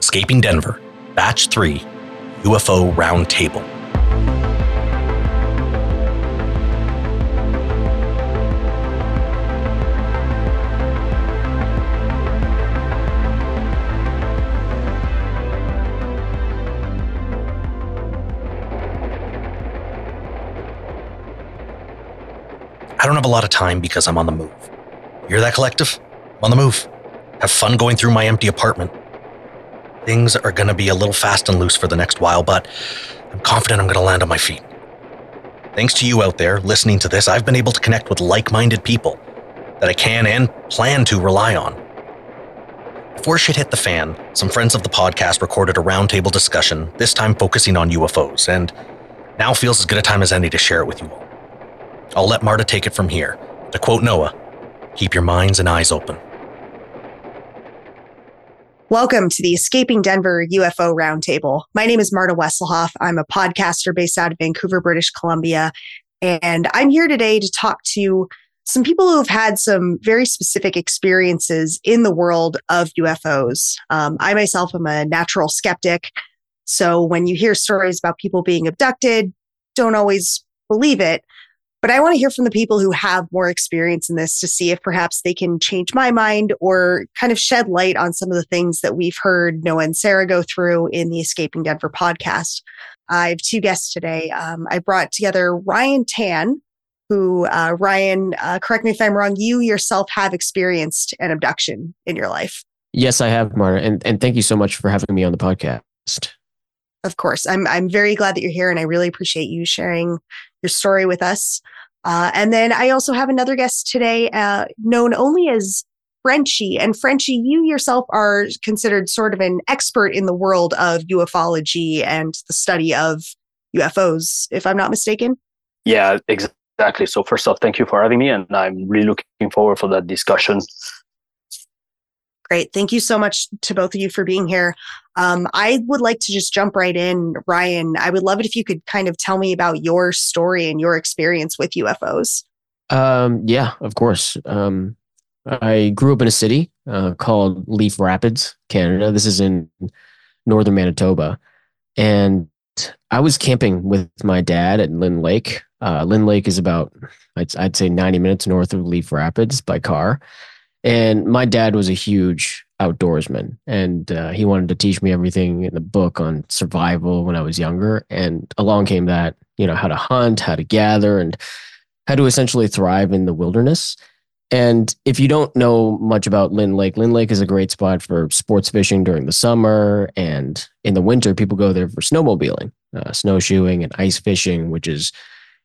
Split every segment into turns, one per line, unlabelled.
Escaping Denver, Batch 3, UFO Roundtable. I don't have a lot of time because I'm on the move. You hear that, collective? I'm on the move. Have fun going through my empty apartment. Things are going to be a little fast and loose for the next while, but I'm confident I'm going to land on my feet. Thanks to you out there listening to this, I've been able to connect with like minded people that I can and plan to rely on. Before shit hit the fan, some friends of the podcast recorded a roundtable discussion, this time focusing on UFOs, and now feels as good a time as any to share it with you all. I'll let Marta take it from here. To quote Noah, keep your minds and eyes open.
Welcome to the Escaping Denver UFO Roundtable. My name is Marta Wesselhoff. I'm a podcaster based out of Vancouver, British Columbia. And I'm here today to talk to some people who have had some very specific experiences in the world of UFOs. Um, I myself am a natural skeptic. So when you hear stories about people being abducted, don't always believe it. But I want to hear from the people who have more experience in this to see if perhaps they can change my mind or kind of shed light on some of the things that we've heard Noah and Sarah go through in the Escaping Denver podcast. I have two guests today. Um, I brought together Ryan Tan, who, uh, Ryan, uh, correct me if I'm wrong, you yourself have experienced an abduction in your life.
Yes, I have, Marta. And, and thank you so much for having me on the podcast.
Of course. I'm, I'm very glad that you're here and I really appreciate you sharing your story with us. Uh, and then I also have another guest today, uh, known only as Frenchie. And Frenchie, you yourself are considered sort of an expert in the world of ufology and the study of UFOs, if I'm not mistaken.
Yeah, exactly. So first off, thank you for having me, and I'm really looking forward for that discussion.
Great. Thank you so much to both of you for being here. Um, I would like to just jump right in. Ryan, I would love it if you could kind of tell me about your story and your experience with UFOs.
Um, yeah, of course. Um, I grew up in a city uh, called Leaf Rapids, Canada. This is in northern Manitoba. And I was camping with my dad at Lynn Lake. Uh, Lynn Lake is about, I'd, I'd say, 90 minutes north of Leaf Rapids by car. And my dad was a huge outdoorsman and uh, he wanted to teach me everything in the book on survival when I was younger. And along came that, you know, how to hunt, how to gather, and how to essentially thrive in the wilderness. And if you don't know much about Lynn Lake, Lynn Lake is a great spot for sports fishing during the summer. And in the winter, people go there for snowmobiling, uh, snowshoeing, and ice fishing, which is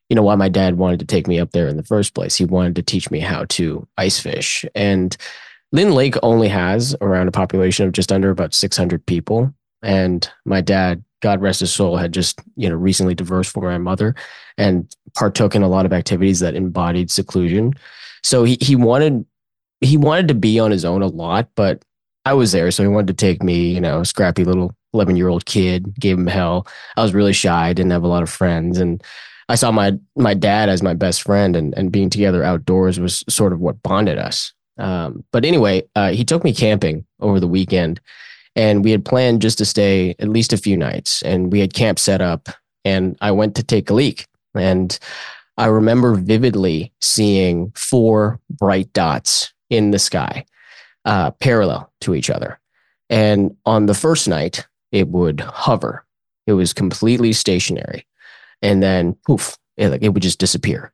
you know, why my dad wanted to take me up there in the first place. He wanted to teach me how to ice fish. And Lynn Lake only has around a population of just under about 600 people. And my dad, God rest his soul, had just, you know, recently divorced from my mother and partook in a lot of activities that embodied seclusion. So he, he wanted, he wanted to be on his own a lot, but I was there. So he wanted to take me, you know, scrappy little 11 year old kid, gave him hell. I was really shy, didn't have a lot of friends. And, I saw my my dad as my best friend, and and being together outdoors was sort of what bonded us. Um, but anyway, uh, he took me camping over the weekend, and we had planned just to stay at least a few nights. And we had camp set up, and I went to take a leak, and I remember vividly seeing four bright dots in the sky, uh, parallel to each other. And on the first night, it would hover. It was completely stationary and then poof, it, like it would just disappear.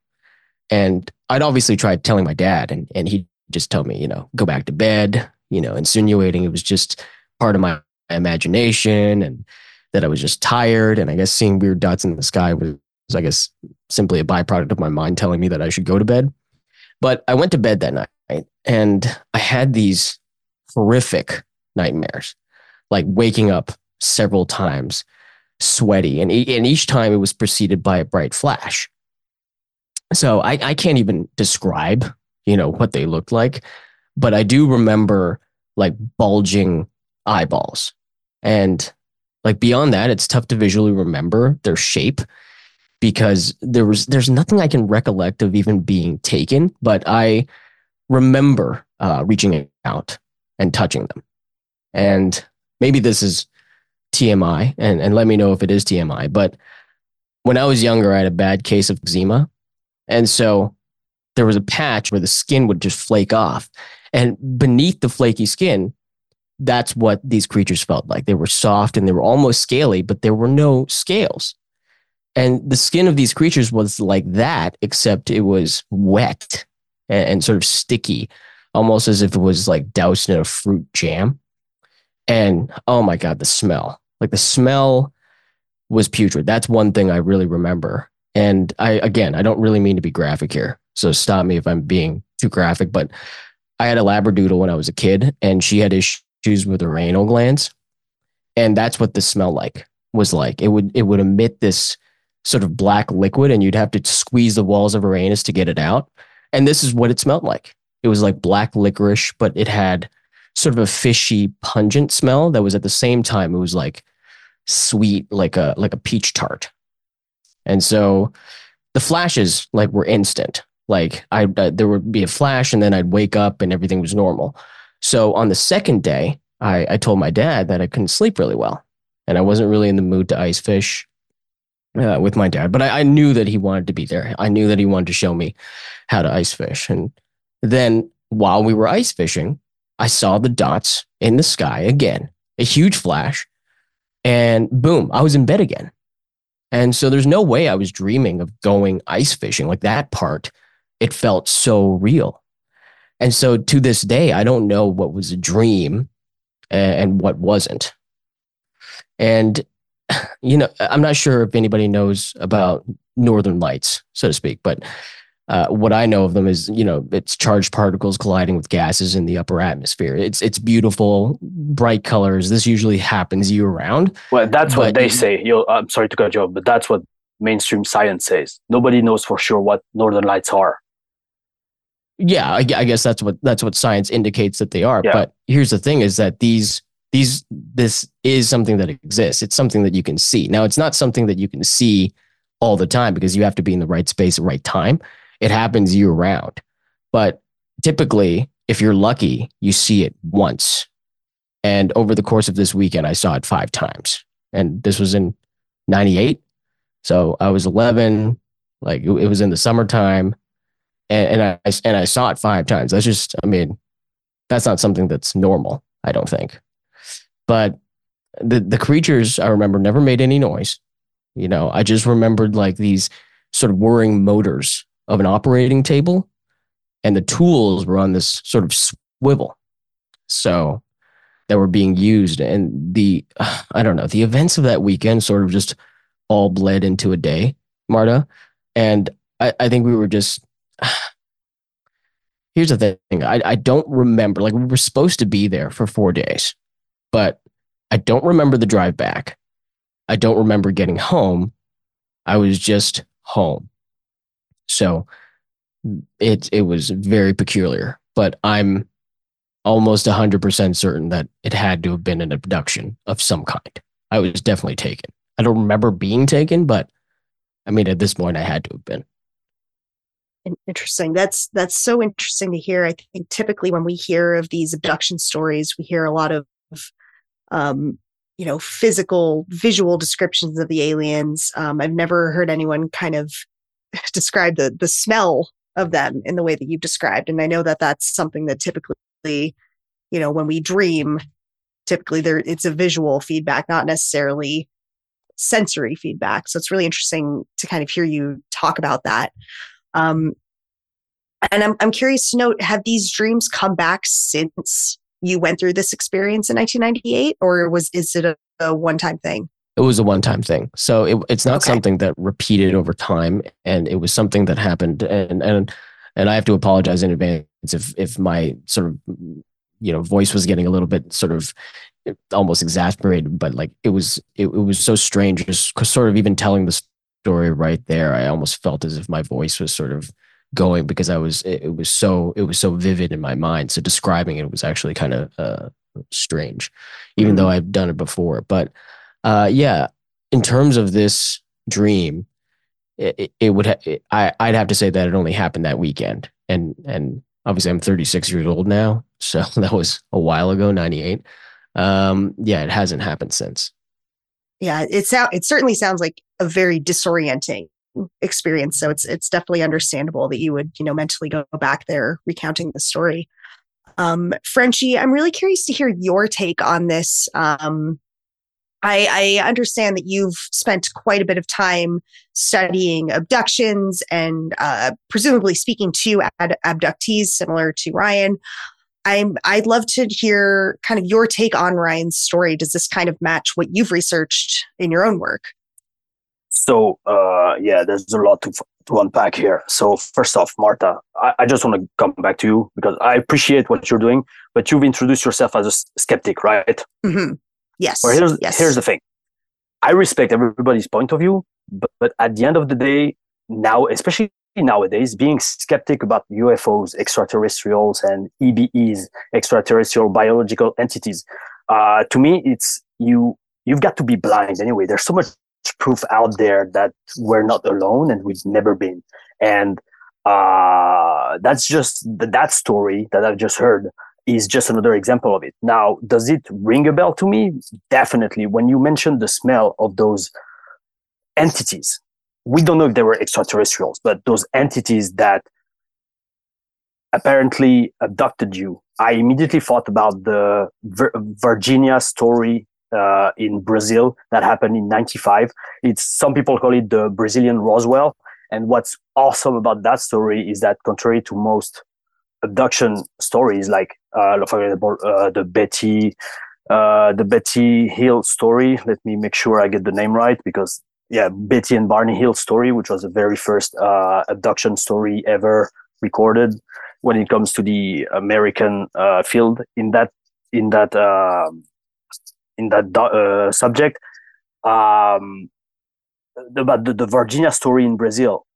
And I'd obviously tried telling my dad, and and he just told me, you know, go back to bed, you know, insinuating it was just part of my imagination and that I was just tired. And I guess seeing weird dots in the sky was, I guess, simply a byproduct of my mind telling me that I should go to bed. But I went to bed that night and I had these horrific nightmares, like waking up several times sweaty, and and each time it was preceded by a bright flash. So I, I can't even describe, you know, what they looked like, but I do remember like bulging eyeballs, and like beyond that, it's tough to visually remember their shape because there was there's nothing I can recollect of even being taken, but I remember uh, reaching out and touching them, and maybe this is TMI and, and let me know if it is TMI. But when I was younger, I had a bad case of eczema. And so there was a patch where the skin would just flake off. And beneath the flaky skin, that's what these creatures felt like. They were soft and they were almost scaly, but there were no scales. And the skin of these creatures was like that, except it was wet and, and sort of sticky, almost as if it was like doused in a fruit jam. And oh my God, the smell. Like the smell was putrid. That's one thing I really remember. And I, again, I don't really mean to be graphic here. So stop me if I'm being too graphic, but I had a Labradoodle when I was a kid and she had issues with her anal glands. And that's what the smell like was like. It would, it would emit this sort of black liquid and you'd have to squeeze the walls of her anus to get it out. And this is what it smelled like. It was like black licorice, but it had sort of a fishy, pungent smell that was at the same time, it was like sweet, like a like a peach tart. And so the flashes like were instant. Like I uh, there would be a flash and then I'd wake up and everything was normal. So on the second day, I, I told my dad that I couldn't sleep really well and I wasn't really in the mood to ice fish uh, with my dad, but I, I knew that he wanted to be there. I knew that he wanted to show me how to ice fish. And then while we were ice fishing, I saw the dots in the sky again, a huge flash, and boom, I was in bed again. And so there's no way I was dreaming of going ice fishing. Like that part, it felt so real. And so to this day, I don't know what was a dream and what wasn't. And, you know, I'm not sure if anybody knows about Northern Lights, so to speak, but uh, what I know of them is, you know, it's charged particles colliding with gases in the upper atmosphere. It's it's beautiful, bright colors. This usually happens year round.
Well, that's what they say. You, I'm sorry to cut you off, but that's what mainstream science says. Nobody knows for sure what northern lights are.
Yeah, I, I guess that's what that's what science indicates that they are. Yeah. But here's the thing: is that these these this is something that exists. It's something that you can see. Now, it's not something that you can see all the time because you have to be in the right space at the right time it happens year round. But typically, if you're lucky, you see it once. And over the course of this weekend, I saw it five times. And this was in 98. So I was 11, like it, was in the summertime. And, and, I, and I saw it five times. That's just, I mean, that's not something that's normal, I don't think. But the, the creatures, I remember, never made any noise. You know, I just remembered like these sort of whirring motors of an operating table, and the tools were on this sort of swivel. So that were being used. And the, I don't know, the events of that weekend sort of just all bled into a day, Marta. And I, I think we were just, here's the thing I, I don't remember, like, we were supposed to be there for four days, but I don't remember the drive back. I don't remember getting home. I was just home. So it it was very peculiar, but I'm almost 100% certain that it had to have been an abduction of some kind. I was definitely taken. I don't remember being taken, but I mean at this point I had to have been.
Interesting. That's that's so interesting to hear. I think typically when we hear of these abduction stories, we hear a lot of um, you know, physical, visual descriptions of the aliens. Um, I've never heard anyone kind of describe the the smell of them in the way that you've described and i know that that's something that typically you know when we dream typically there it's a visual feedback not necessarily sensory feedback so it's really interesting to kind of hear you talk about that. Um and i'm, I'm curious to know have these dreams come back since you went through this experience in 1998 or was is it a, a one-time thing
it was a one-time thing. So it, it's not okay. something that repeated over time, and it was something that happened. And and and I have to apologize in advance if if my sort of you know voice was getting a little bit sort of almost exasperated. But like it was it, it was so strange, just sort of even telling the story right there. I almost felt as if my voice was sort of going because I was it, it was so it was so vivid in my mind. So describing it was actually kind of uh, strange, even mm-hmm. though I've done it before. But uh, yeah, in terms of this dream, it, it would ha- it, I I'd have to say that it only happened that weekend, and and obviously I'm 36 years old now, so that was a while ago, 98. um, yeah, it hasn't happened since.
Yeah, it sound it certainly sounds like a very disorienting experience. So it's it's definitely understandable that you would you know mentally go back there recounting the story. Um, Frenchie, I'm really curious to hear your take on this. Um, I, I, understand that you've spent quite a bit of time studying abductions and uh, presumably speaking to ad- abductees similar to Ryan. I'm, I'd love to hear kind of your take on Ryan's story. Does this kind of match what you've researched in your own work?
So, uh, yeah, there's a lot to, to unpack here. So, first off, Marta, I, I just want to come back to you because I appreciate what you're doing, but you've introduced yourself as a skeptic, right?
Mm-hmm. Yes.
Well, here's,
yes.
here's the thing I respect everybody's point of view, but, but at the end of the day, now, especially nowadays, being skeptic about UFOs, extraterrestrials, and EBEs, extraterrestrial biological entities, uh, to me, it's you. You've got to be blind anyway. There's so much proof out there that we're not alone and we've never been. And uh, that's just that story that I've just heard is just another example of it. Now, does it ring a bell to me? Definitely. When you mentioned the smell of those entities, we don't know if they were extraterrestrials, but those entities that apparently abducted you, I immediately thought about the Vir- Varginha story uh, in Brazil that happened in 95. It's some people call it the Brazilian Roswell. And what's awesome about that story is that contrary to most abduction stories, like uh, for example, uh, the Betty, uh, the Betty Hill story. Let me make sure I get the name right because yeah, Betty and Barney Hill story, which was the very first uh, abduction story ever recorded when it comes to the American uh, field in that in that uh, in that uh, subject. Um, the, the Varginha story in Brazil,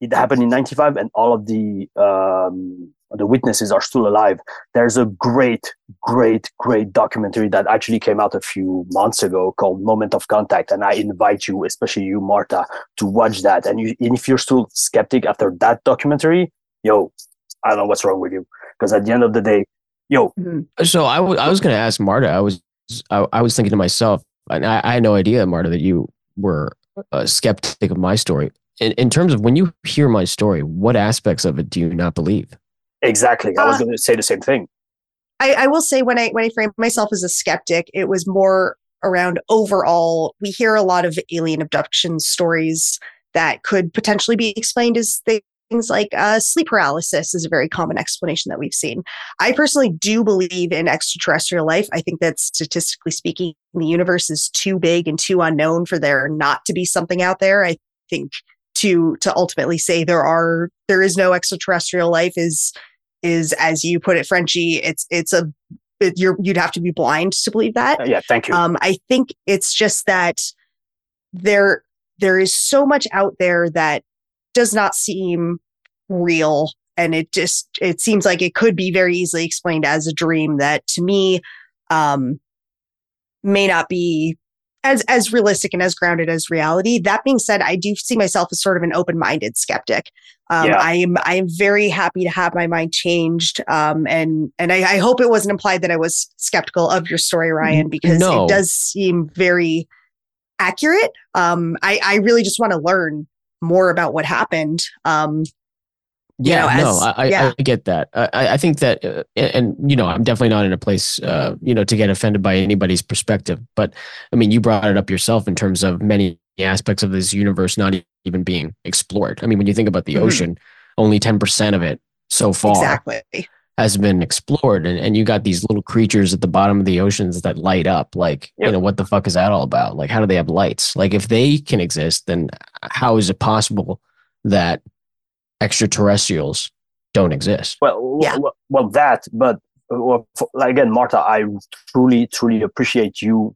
it happened in '95, and all of the um, the witnesses are still alive. There's a great, great, great documentary that actually came out a few months ago called Moment of Contact, and I invite you, especially you, Marta, to watch that. And, you, and if you're still skeptic after that documentary, yo, I don't know what's wrong with you, because at the end of the day, yo.
Mm-hmm. So I, w- I was going to ask Marta. I was I, I, was thinking to myself, and I, I had no idea, Marta, that you were a skeptic of my story. In, in terms of when you hear my story, what aspects of it do you not believe?
Exactly. I was uh, going to say the same thing.
I, I will say when I when I frame myself as a skeptic, it was more around overall. We hear a lot of alien abduction stories that could potentially be explained as things like uh, sleep paralysis is a very common explanation that we've seen. I personally do believe in extraterrestrial life. I think that statistically speaking, the universe is too big and too unknown for there not to be something out there. I think to to ultimately say there are there is no extraterrestrial life is is as you put it frenchie it's it's a it, you're you'd have to be blind to believe that.
Uh, yeah thank you.
Um i think it's just that there there is so much out there that does not seem real. And it just it seems like it could be very easily explained as a dream that to me um may not be as as realistic and as grounded as reality. That being said, I do see myself as sort of an open minded skeptic. Um, yeah. I am I am very happy to have my mind changed, um, and and I, I, hope it wasn't implied that I was skeptical of your story, Ryan, because no. it does seem very accurate. Um, I I really just want to learn more about what happened. Um,
yeah, know, as, no, I, yeah. I, get that. I, I think that, uh, and, you know, I'm definitely not in a place, uh, you know, to get offended by anybody's perspective. But I mean, you brought it up yourself in terms of many aspects of this universe not even being explored. I mean, when you think about the mm-hmm. ocean, only 10% of it so far
exactly.
has been explored. And, and you got these little creatures at the bottom of the oceans that light up. Like, yep. you know, what the fuck is that all about? Like, how do they have lights? Like, if they can exist, then how is it possible that extraterrestrials don't exist.
Well, yeah. well, well that, but well, for, again, Marta, I truly, truly appreciate you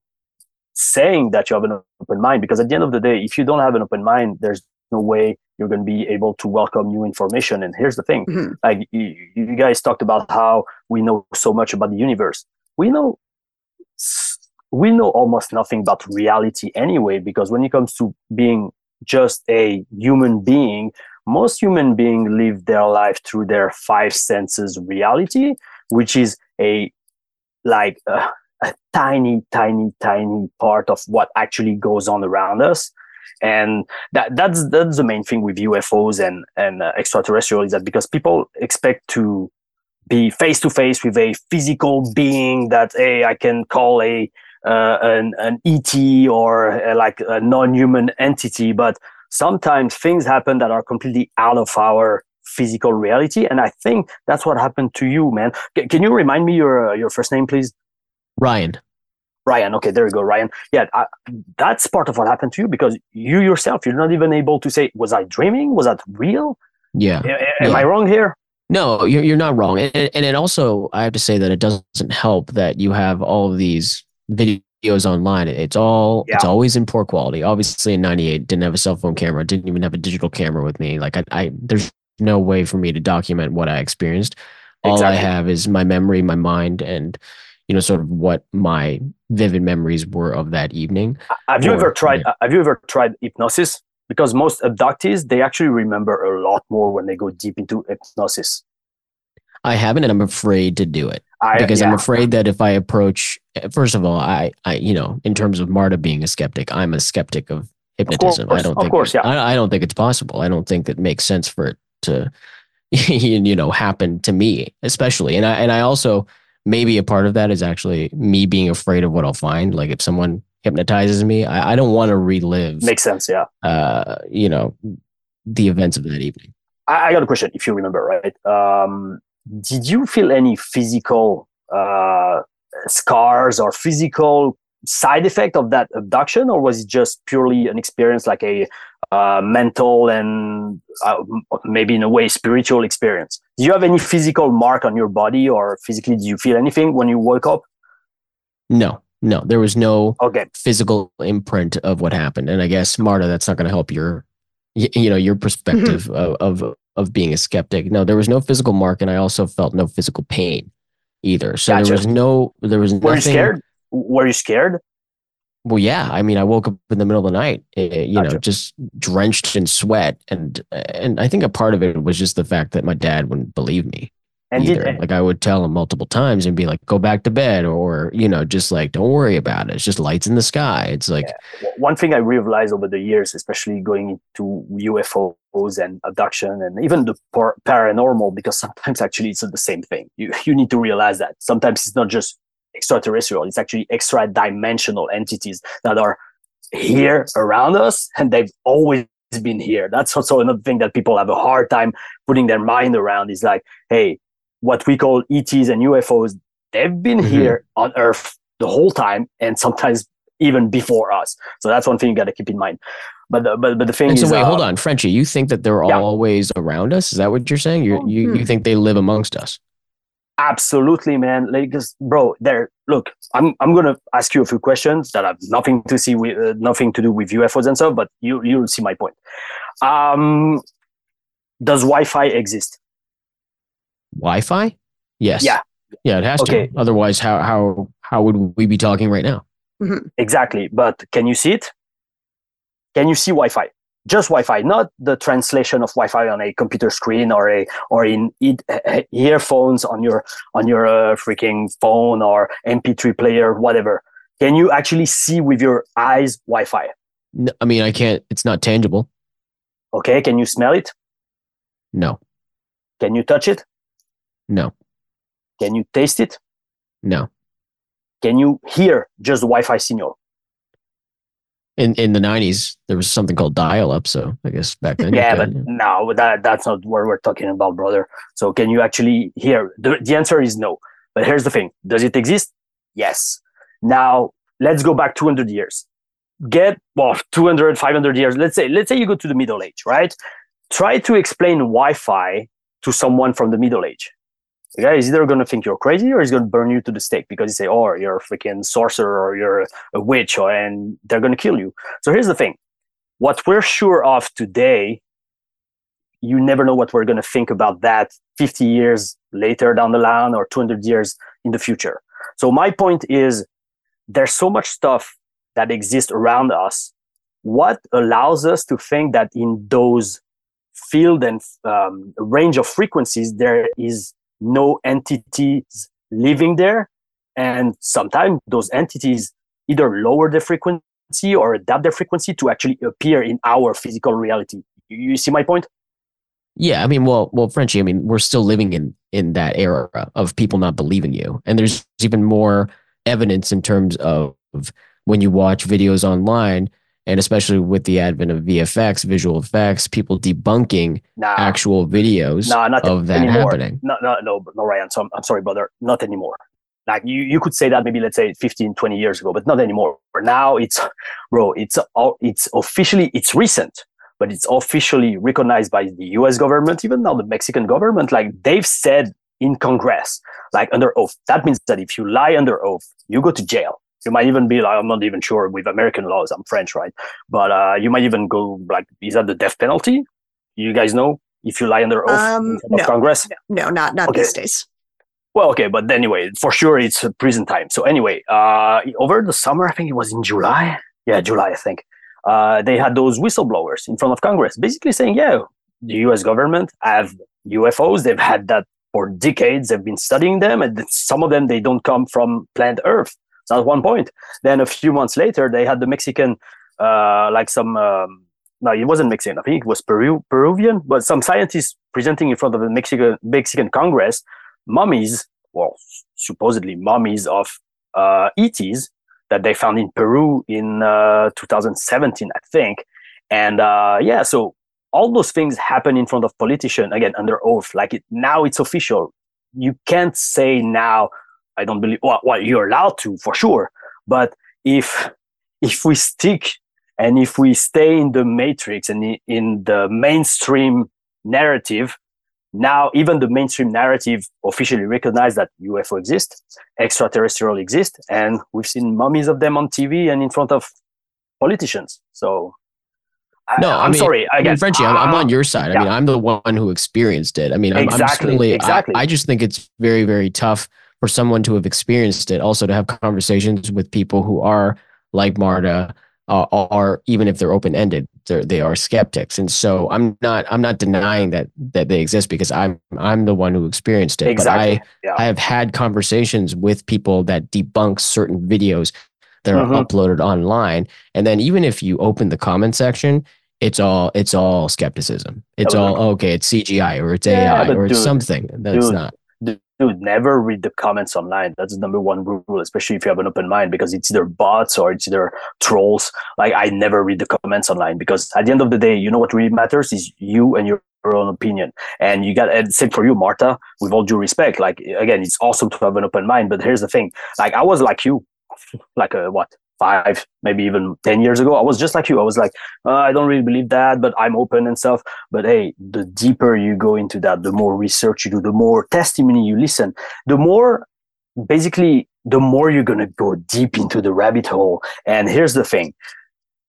saying that you have an open mind because at the end of the day, if you don't have an open mind, there's no way you're going to be able to welcome new information. And here's the thing: mm-hmm. like you, you guys talked about how we know so much about the universe. We know we know almost nothing about reality anyway because when it comes to being just a human being most human beings live their life through their five senses reality, which is a like uh, a tiny, tiny, tiny part of what actually goes on around us. And that that's that's the main thing with UFOs and and uh, extraterrestrial is that because people expect to be face to face with a physical being that hey I can call a uh, an an ET or uh, like a non-human entity, but sometimes things happen that are completely out of our physical reality, and I think that's what happened to you, man. C- can you remind me your uh, your first name, please?
Ryan.
Ryan. Okay, there you go, Ryan. Yeah, I, that's part of what happened to you because you yourself, you're not even able to say, was I dreaming? Was that real?
Yeah.
A- Am
Yeah.
I wrong here?
No, you're you're not wrong, and and it also I have to say that it doesn't help that you have all of these videos online. It's all it's always in poor quality. Obviously, in '98, didn't have a cell phone camera, didn't even have a digital camera with me. Like I, I there's no way for me to document what I experienced. All I have is my memory, my mind, and you know, sort of what my vivid memories were of that evening.
Uh, have you
Or-
ever tried? Uh, have you ever tried hypnosis? Because most abductees they actually remember a lot more when they go deep into hypnosis.
I haven't, and I'm afraid to do it.
I,
because I'm afraid that if I approach, first of all, I, I, you know, in terms of Marta being a skeptic, I'm a skeptic of hypnotism.
course,
I don't
of
think,
course, yeah.
I, I don't think it's possible. I don't think it makes sense for it to, you know, happen to me, especially. And I, and I also maybe a part of that is actually me being afraid of what I'll find. Like if someone hypnotizes me, I, I don't want to relive,
Makes sense. Yeah.
uh, you know, the events of that evening.
I, I got a question. If you remember, right? Um, did you feel any physical uh, scars or physical side effect of that abduction, or was it just purely an experience, like a uh, mental and uh, maybe in a way spiritual experience? Do you have any physical mark on your body, or physically, do you feel anything when you woke up?
No, no, there was no
Okay,
physical imprint of what happened. And I guess Marta, that's not going to help your, you know, your perspective of, of of being a skeptic. No, there was no physical mark, and I also felt no physical pain either. So
Gotcha.
there was no, there was
were you scared? Were you scared?
Well, yeah. I mean, I woke up in the middle of the night, eh, you know, just drenched in sweat, and and I think a part of it was just the fact that my dad wouldn't believe me
And
either.
did,
like I would tell him multiple times and be like, "Go back to bed," or you know, just like, "Don't worry about it. It's just lights in the sky." It's like,
one thing I realized over the years, especially going into UFOs and abduction and even the par- paranormal, because sometimes actually it's the same thing. You you need to realize that sometimes it's not just extraterrestrial; it's actually extra dimensional entities that are here around us, and they've always been here. That's also another thing that people have a hard time putting their mind around. Is like, hey, what we call ETs and UFOs, they've been
Mhm.
here on Earth the whole time, and sometimes even before us. So that's one thing you got to keep in mind. But the, but but the thing
And
is,
so wait,
uh,
hold on, Frenchie. You think that they're
Yeah.
always around us? Is that what you're saying? You you you
Hmm.
think they live amongst us?
Absolutely, man. Like, 'cause, bro, there. Look, I'm I'm gonna ask you a few questions that have nothing to see with uh, nothing to do with UFOs and stuff, but you you'll see my point. Um, does Wi-Fi exist?
Wi-Fi? Yes.
Yeah.
Yeah, it has
Okay.
to. Otherwise, how how how would we be talking right now?
Exactly. But can you see it? Can you see Wi-Fi? Just Wi-Fi, not the translation of Wi-Fi on a computer screen or a or in ear- earphones on your on your uh, freaking phone or MP3 player, whatever. Can you actually see with your eyes Wi-Fi?
No, I mean, I can't. It's not tangible.
Okay. Can you smell it?
No.
Can you touch it?
No.
Can you taste it?
No.
Can you hear just Wi-Fi signal?
In in the nineties, there was something called dial-up. So I guess back then.
yeah, but no, that that's not what we're talking about, brother. So can you actually hear? The, the answer is no. But here's the thing: Does it exist? Yes. Now let's go back 200 years. Get well 200, 500 years. Let's say let's say you go to the Middle Age, right? Try to explain Wi-Fi to someone from the Middle Age. The guy is either going to think you're crazy or he's going to burn you to the stake because he say, "Oh, you're a freaking sorcerer or you're a witch," or, and they're going to kill you. So here's the thing: what we're sure of today you never know what we're going to think about that 50 years later down the line or 200 years in the future. So my point is there's so much stuff that exists around us. What allows us to think that in those field and um, range of frequencies, there is no entities living there and sometimes those entities either lower the frequency or adapt their frequency to actually appear in our physical reality. You, see my point?
Yeah, I mean, well, well, Frenchie, I mean, we're still living in in that era of people not believing you, and there's even more evidence in terms of when you watch videos online, and especially with the advent of VFX, visual effects, people debunking
Nah,
actual videos
nah, not
of that
anymore.
happening.
No, no, no, no, Ryan. So I'm, I'm sorry, brother. Not anymore. Like you, you could say that maybe let's say 15, 20 years ago, but not anymore. Now it's, bro, it's all, it's officially, it's recent, but it's officially recognized by the U.S. government, even now the Mexican government. Like they've said in Congress, like under oath. That means that if you lie under oath, you go to jail. You might even be like, I'm not even sure with American laws. I'm French, right? But uh, you might even go like, is that the death penalty? You guys know if you lie under oath
Um,
in front of
no.
Congress.
No, not not
Okay.
these days.
Well, okay, but anyway, for sure it's prison time. So anyway, uh, over the summer, I think it was in July. Yeah, July, I think. Uh, they had those whistleblowers in front of Congress, basically saying, "Yeah, the U.S. government have UFOs. They've had that for decades. They've been studying them, and some of them they don't come from planet Earth." That's one point. Then a few months later, they had the Mexican, uh, like some. Um, no, it wasn't Mexican. I think it was Peru, Peruvian, but some scientists presenting in front of the Mexican Mexican Congress mummies, well, supposedly mummies of uh, ETs that they found in Peru in uh, 2017, I think. And uh, yeah, so all those things happen in front of politicians again under oath. Like it, now, it's official. You can't say now. I don't believe. Well, well, you're allowed to for sure, but if if we stick and if we stay in the matrix and in the mainstream narrative, now even the mainstream narrative officially recognize that UFO exist, extraterrestrial exist, and we've seen mummies of them on TV and in front of politicians. So,
No, I
I'm
mean-
sorry.
I
Again,
mean, Frenchie, I'm, I'm on your side. I
yeah.
mean, I'm the one who experienced it. I mean, I'm, I'm
Exactly,
I-
exactly.
I, just think it's very, very tough for someone to have experienced it. Also, to have conversations with people who are like Marta, uh, are even if they're open ended, they they are skeptics. And so, I'm not, I'm not denying that that they exist because I'm, I'm the one who experienced it.
Exactly.
But
yeah.
I, I have had conversations with people that debunk certain videos that are
Mhm.
uploaded online, and then even if you open the comment section, it's all it's all skepticism. It's all okay. It's CGI or it's AI or it's
dude,
something that's
dude,
not.
Dude, never read the comments online. That's the number one rule, especially if you have an open mind, because it's either bots or it's either trolls. Like I never read the comments online because at the end of the day, you know what really matters is you and your own opinion. And you got and same for you, Marta. With all due respect, like again, it's awesome to have an open mind. But here's the thing: like I was like you, like a what five, maybe even ten years ago. I was just like you. I was like, uh, I don't really believe that, but I'm open and stuff. But hey, the deeper you go into that, the more research you do, the more testimony you listen, the more basically the more you're gonna go deep into the rabbit hole. And here's the thing.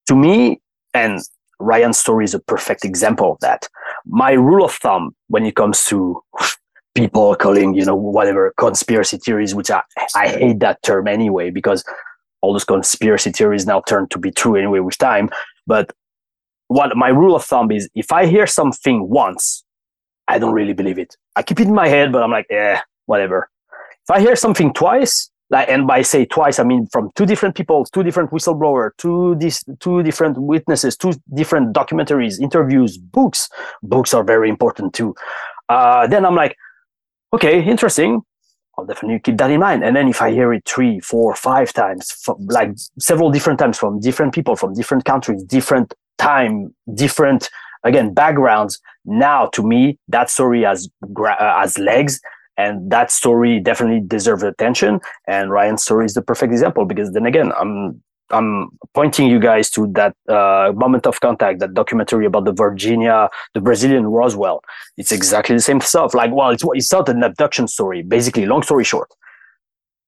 To me, and Ryan's story is a perfect example of that. My rule of thumb when it comes to people calling, you know, whatever conspiracy theories, which I, I hate that term anyway, because all those conspiracy theories now turn to be true anyway with time. But what my rule of thumb is if I hear something once, I don't really believe it. I keep it in my head, but I'm like, eh, whatever. If I hear something twice, like, and by say twice, I mean from two different people, two different whistleblower, two this, two different witnesses, two different documentaries, interviews, books. Books are very important too. Uh, then I'm like, okay, interesting. I'll definitely keep that in mind. And then if I hear it three, four, five times, from, like several different times from different people, from different countries, different time, different again backgrounds. Now, to me, that story has uh, has legs, and that story definitely deserves attention. And Ryan's story is the perfect example because then again, I'm I'm pointing you guys to that uh, moment of contact, that documentary about the Varginha, the Brazilian Roswell. It's exactly the same stuff. Like, well, it's it's not an abduction story. Basically, long story short,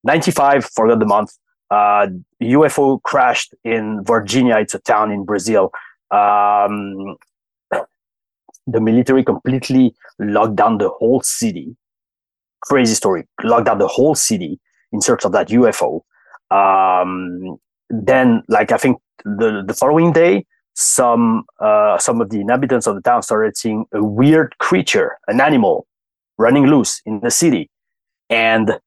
ninety five, forgot the month. Uh, UFO crashed in Varginha. It's a town in Brazil. Um, the military completely locked down the whole city. Crazy story. Locked down the whole city in search of that UFO. Um, then, like I think the the following day, some uh, some of the inhabitants of the town started seeing a weird creature, an animal, running loose in the city, and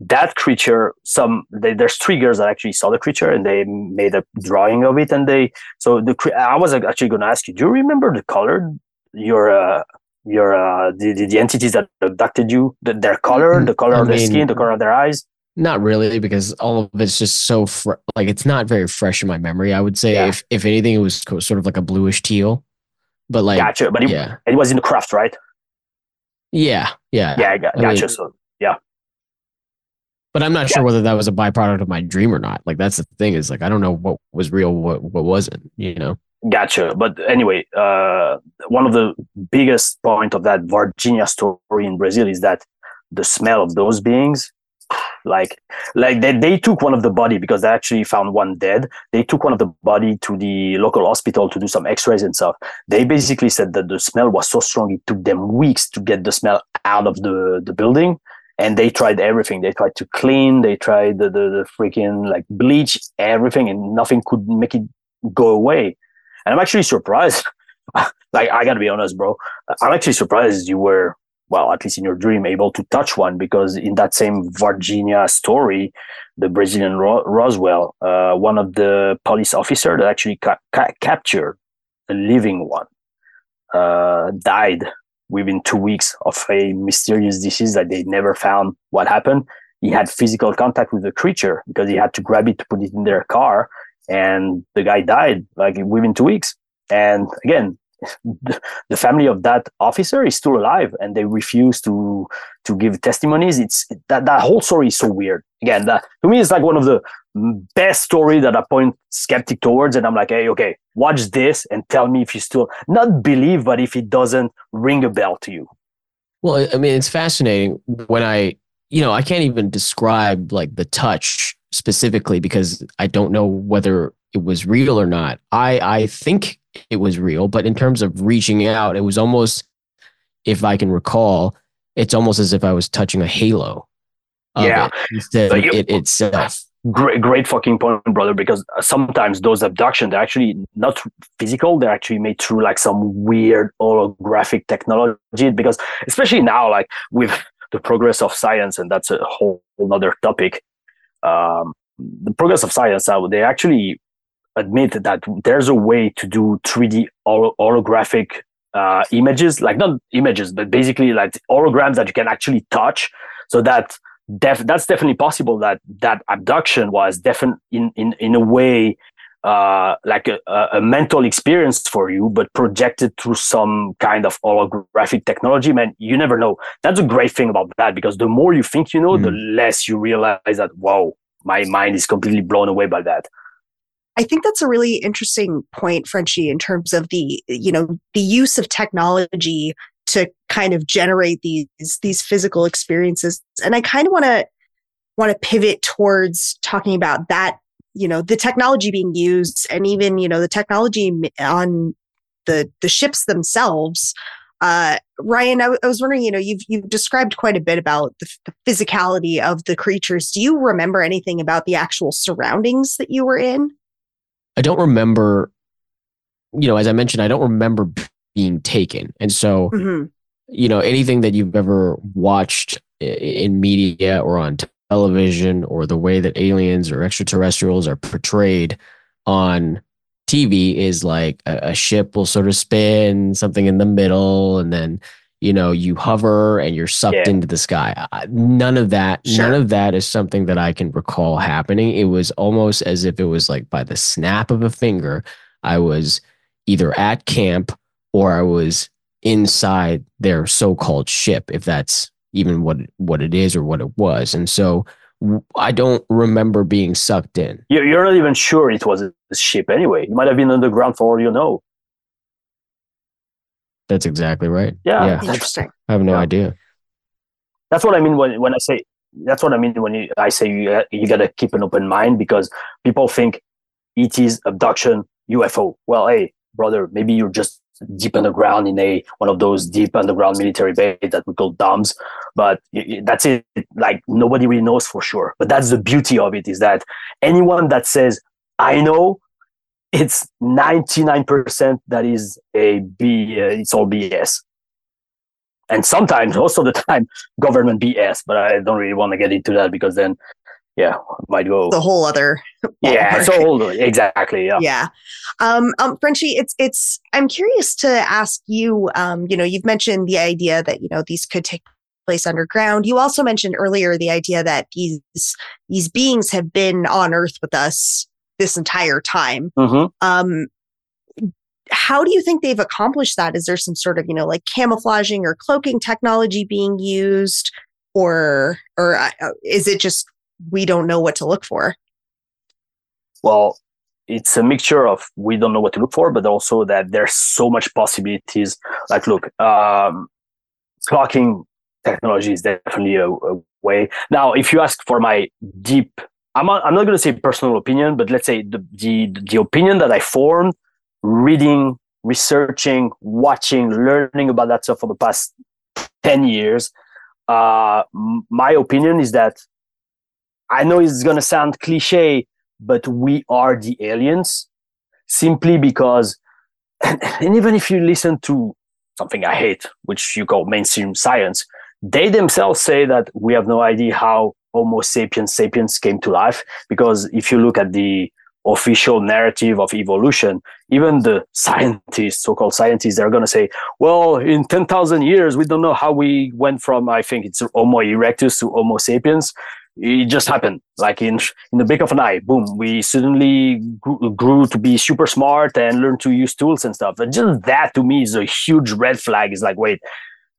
that creature some they, there's three girls that actually saw the creature and they made a drawing of it and they so the i was actually going to ask you do you remember the color your uh your uh the, the, the entities that abducted you the, their color mm-hmm. the color I of their skin the color of their eyes
not really because all of it's just so fr- like it's not very fresh in my memory i would say yeah. if if anything it was sort of like a bluish teal but like
gotcha but it, yeah. it was in the craft right
yeah yeah
yeah gotcha I mean, so yeah
but I'm not yeah. sure whether that was a byproduct of my dream or not. Like that's the thing is like I don't know what was real, what what wasn't. You know.
Gotcha. But anyway, uh, one of the biggest point of that Varginha story in Brazil is that the smell of those beings, like like they, they took one of the body because they actually found one dead. They took one of the body to the local hospital to do some X-rays and stuff. They basically said that the smell was so strong it took them weeks to get the smell out of the the building and they tried everything. They tried to clean, they tried the, the, the freaking like bleach, everything, and nothing could make it go away. And I'm actually surprised. like I gotta be honest, bro. I'm actually surprised you were, well, at least in your dream, able to touch one because in that same Varginha story, the Brazilian Ro- Roswell, uh, one of the police officer that actually ca- ca- captured a living one, uh, died within two weeks of a mysterious disease that they never found what happened. He had physical contact with the creature because he had to grab it to put it in their car, and the guy died like within two weeks. And again, the family of that officer is still alive, and they refuse to to give testimonies. It's that that whole story is so weird. Again, that to me, it's like one of the best story that I point skeptic towards, and I'm like, hey, okay, watch this and tell me if you still not believe, but if it doesn't ring a bell to you.
Well, I mean, it's fascinating when I, you know, I can't even describe like the touch specifically because I don't know whether it was real or not. I I think it was real, but in terms of reaching out, it was almost, if I can recall, it's almost as if I was touching a halo.
yeah, it
instead of it itself
great great fucking point brother because sometimes those abductions they're actually not physical they're actually made through like some weird holographic technology because especially now like with the progress of science and that's a whole other topic um, the progress of science now they actually admit that there's a way to do 3d holographic uh, images like not images but basically like holograms that you can actually touch so that def- that's definitely possible that that abduction was definitely in, in, in a way uh, like a, a, mental experience for you, but projected through some kind of holographic technology. Man, you never know. That's a great thing about that because the more you think you know, mm. the less you realize that, wow, my mind is completely blown away by that.
I think that's a really interesting point, Frenchie, in terms of the, you know, the use of technology to kind of generate these these physical experiences and i kind of want to want to pivot towards talking about that you know the technology being used and even you know the technology on the the ships themselves uh, Ryan, I, w- I was wondering, you know, you've you've described quite a bit about the, the, physicality of the creatures. Do you remember anything about the actual surroundings that you were in?
I don't remember. You know, as I mentioned, I don't remember being taken. And so, mm-hmm. you know, anything that you've ever watched in media or on television or the way that aliens or extraterrestrials are portrayed on TV is like a, a ship will sort of spin something in the middle and then you know you hover and you're sucked yeah. into the sky none of that sure. none of that is something that i can recall happening it was almost as if it was like by the snap of a finger i was either at camp or I was inside their so-called ship, if that's even what what it is or what it was. And so I don't remember being sucked in.
You're not even sure it was a ship anyway. You might have been underground for all you know.
That's exactly right.
Yeah,
yeah.
interesting.
I have no yeah. idea.
That's what I mean when when I say that's what I mean when you, I say you you got to keep an open mind because people think it is abduction UFO. Well, hey, brother, maybe you're just deep underground in a one of those deep underground military base that we call DUMBs. But that's it. Like nobody really knows for sure. But that's the beauty of it is that anyone that says I know, it's ninety nine percent that is a B. Uh, it's all BS. and sometimes most of the time government BS. But I don't really want to get into that because then yeah, might go
the whole other.
Yeah, so exactly. Yeah.
Yeah. Um, um, Frenchie, it's it's. I'm curious to ask you. Um, you know, you've mentioned the idea that you know these could take place underground. You also mentioned earlier the idea that these these beings have been on Earth with us this entire time.
Mm-hmm.
Um, how do you think they've accomplished that? Is there some sort of you know like camouflaging or cloaking technology being used, or or uh, is it just we don't know what to look for?
Well, it's a mixture of we don't know what to look for, but also that there's so much possibilities. Like, look, um, cloaking technology is definitely a, a, way. Now, if you ask for my deep, I'm not, I'm not going to say personal opinion, but let's say the, the the opinion that I formed reading, researching, watching, learning about that stuff for the past ten years. Uh, my opinion is that I know it's going to sound cliche, but we are the aliens simply because, and even if you listen to something I hate, which you call mainstream science, they themselves say that we have no idea how Homo sapiens sapiens came to life. Because if you look at the official narrative of evolution, even the scientists, so-called scientists, they're going to say, well, in 10,000 years, we don't know how we went from, I think it's Homo erectus to Homo sapiens. It just happened. Like in in the blink of an eye boom we suddenly grew, grew, to be super smart and learn to use tools and stuff. And just that to me is a huge red flag. It's like wait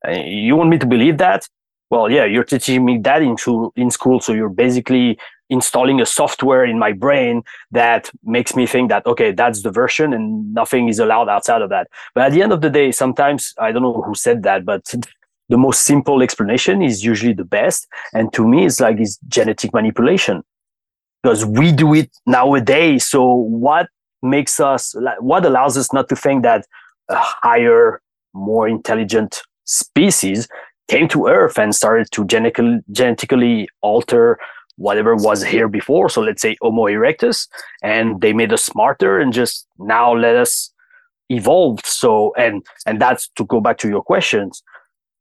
uh, you want me to believe that well yeah you're teaching me that in school in school so you're basically installing a software in my brain that makes me think that okay that's the version and nothing is allowed outside of that but at the end of the day sometimes i don't know who said that but the most simple explanation is usually the best. And to me, it's like it's genetic manipulation because we do it nowadays. So what makes us, what allows us not to think that a higher, more intelligent species came to Earth and started to genetically, genetically alter whatever was here before. So let's say Homo erectus, and they made us smarter and just now let us evolve. So and and that's to go back to your questions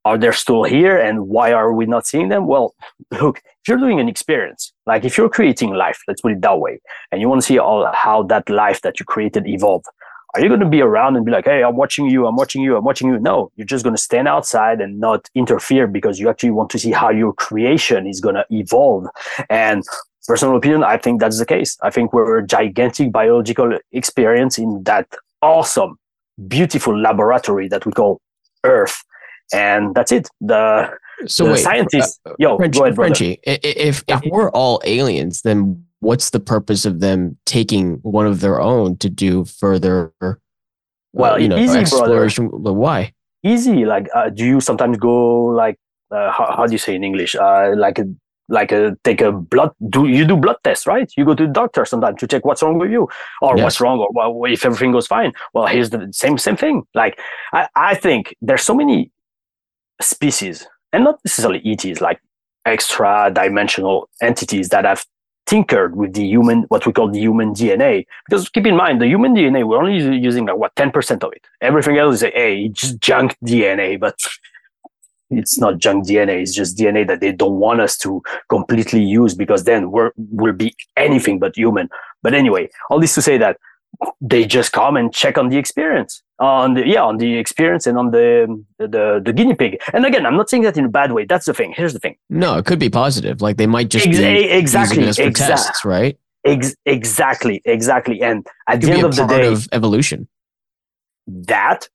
are they still here and why are we not seeing them? Well, look, if you're doing an experience, like if you're creating life, let's put it that way, and you want to see all how that life that you created evolved, are you going to be around and be like, hey, I'm watching you, I'm watching you, I'm watching you? No, you're just going to stand outside and not interfere because you actually want to see how your creation is going to evolve. And personal opinion, I think that's the case. I think we're a gigantic biological experience in that awesome, beautiful laboratory that we call Earth and that's it. The so the wait, scientists, uh, yo,
French,
go ahead,
Frenchie. If if we're all aliens, then what's the purpose of them taking one of their own to do further? Uh,
well, you know, easy, exploration.
Brother. Why?
Easy. Like, uh, do you sometimes go like, uh, how, how do you say in English? Uh, like a like a take a blood do you do blood tests right you go to the doctor sometimes to check what's wrong with you or yes. what's wrong or well, if everything goes fine well here's the same same thing like i i think there's so many species, and not necessarily ETs, like extra dimensional entities that have tinkered with the human, what we call the human DNA. Because keep in mind, the human DNA, we're only using like what, 10% of it. Everything else is, hey, just junk DNA, but it's not junk DNA. It's just DNA that they don't want us to completely use because then we're, we'll be anything but human. But anyway, all this to say that they just come and check on the experience Uh, on the yeah on the experience and on the the the guinea pig. And again i'm not saying that in a bad way. That's the thing. Here's the thing.
No it could be positive. Like they might just Ex- be exactly using for tests right?
Ex- exactly exactly. And at the end of the day of
evolution.
That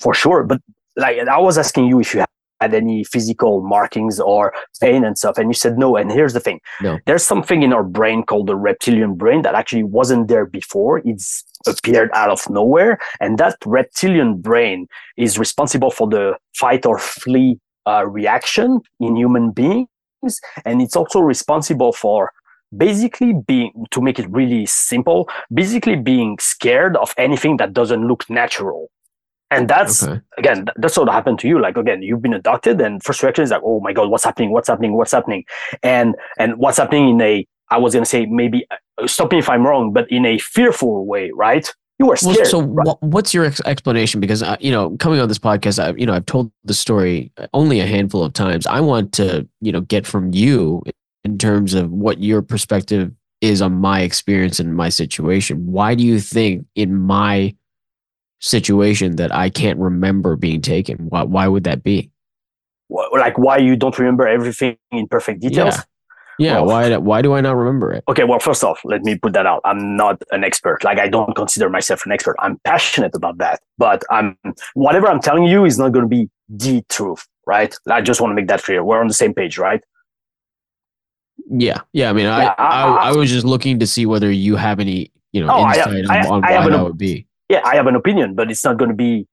for sure. But like i was asking you if you had any physical markings or pain and stuff and you said no. And here's the thing.
No.
there's something in our brain called the reptilian brain that actually wasn't there before. It's appeared out of nowhere and that reptilian brain is responsible for the fight or flee uh, reaction in human beings and it's also responsible for basically being to make it really simple basically being scared of anything that doesn't look natural and that's okay. again, that's what happened to you. Like again, you've been adopted, and first reaction is like, oh my god, what's happening? What's happening? What's happening? And and what's happening in a I was gonna say maybe uh, stop me if I'm wrong, but in a fearful way, right? You were scared.
Well, so
right?
wha- what's your ex- explanation? Because uh, you know, coming on this podcast, I, you know, I've told the story only a handful of times. I want to, you know, get from you in terms of what your perspective is on my experience and my situation. Why do you think in my situation that I can't remember being taken? Why, why would that be?
Like why you don't remember everything in perfect details.
Yeah. Yeah.
Well-
why? Why do I not remember it?
Okay, well, first off, let me put that out. I'm not an expert. Like I don't consider myself an expert. I'm passionate about that, but I'm whatever I'm telling you is not going to be the truth, right? I just want to make that clear. We're on the same page, right?
Yeah. Yeah. I mean, I,
Yeah, I-
I,
I-
was just looking to see whether you have any, you know,
Oh,
insight
I-
on, on
I
why
an
that would be.
Yeah, I have an opinion, but it's not going to be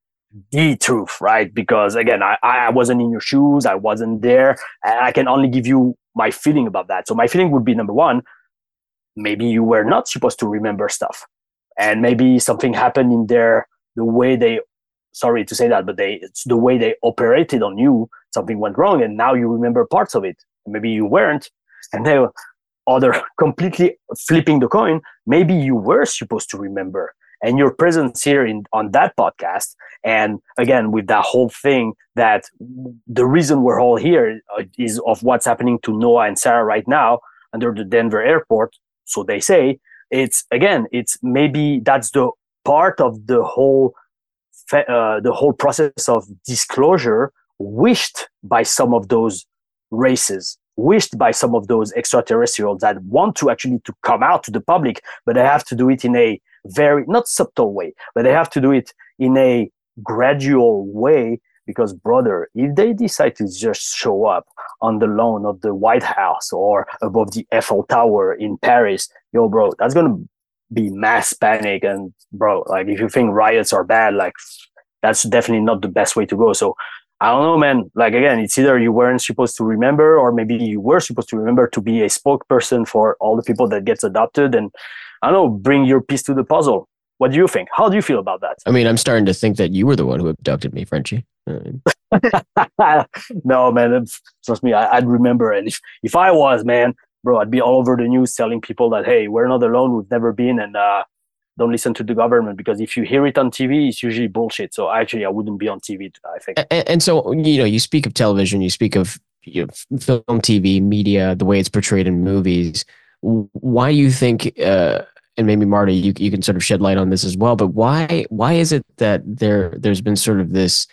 the truth, right? Because again, I, I wasn't in your shoes. I wasn't there. And I can only give you my feeling about that. So my feeling would be number one, maybe you were not supposed to remember stuff. And maybe something happened in there, the way they, sorry to say that, but they, it's the way they operated on you, something went wrong. And now you remember parts of it. Maybe you weren't. And then other completely flipping the coin, maybe you were supposed to remember and your presence here in on that podcast. And again with that whole thing that the reason we're all here uh, of what's happening to noah and sarah right now under the denver airport. So they say it's again it's maybe that's the part of the whole uh, the whole process of disclosure wished by some of those races wished by some of those extraterrestrials that want to actually to come out to the public but they have to do it in a very not subtle way but they have to do it in a gradual way because brother if they decide to just show up on the lawn of the white house or above the eiffel tower in paris yo bro that's gonna be mass panic. And bro like if you think riots are bad like that's definitely not the best way to go. So I don't know, man. Like again, it's either you weren't supposed to remember, or maybe you were supposed to remember to be a spokesperson for all the people that gets adopted, and I don't know, bring your piece to the puzzle. What do you think? How do you feel about that?
I mean, I'm starting to think that you were the one who abducted me, Frenchie.
No, man. Trust me, I, I'd remember. And if if I was, man, bro, I'd be all over the news telling people that hey, we're not alone. We've never been, and uh, don't listen to the government because if you hear it on TV, it's usually bullshit. So actually, I wouldn't be on TV. I think.
and, and so, you know, you speak of television, you speak of you know, film, TV, media, the way it's portrayed in movies. Why do you think, uh, and maybe Marty, you, you can sort of shed light on this as well, but why, why is it that there, there's been sort of this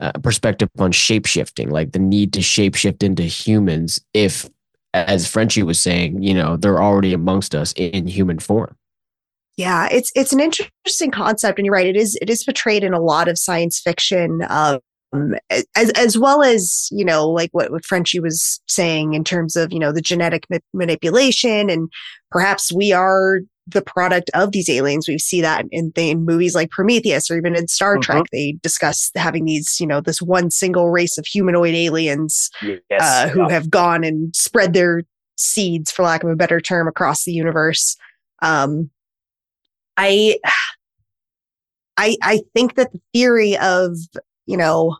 uh, perspective on shape shifting, like the need to shape shift into humans if, as Frenchie was saying, you know, they're already amongst us in human form?
Yeah, it's it's an interesting concept, and you're right. It is it is portrayed in a lot of science fiction, um, as as well as you know, like what what Frenchie was saying in terms of you know the genetic ma- manipulation, and perhaps we are the product of these aliens. We see that in, in movies like Prometheus, or even in Star
Mhm.
Trek. They discuss having these you know this one single race of humanoid aliens
Yes.
uh, who have gone and spread their seeds, for lack of a better term, across the universe. Um, I, I, I think that the theory of you know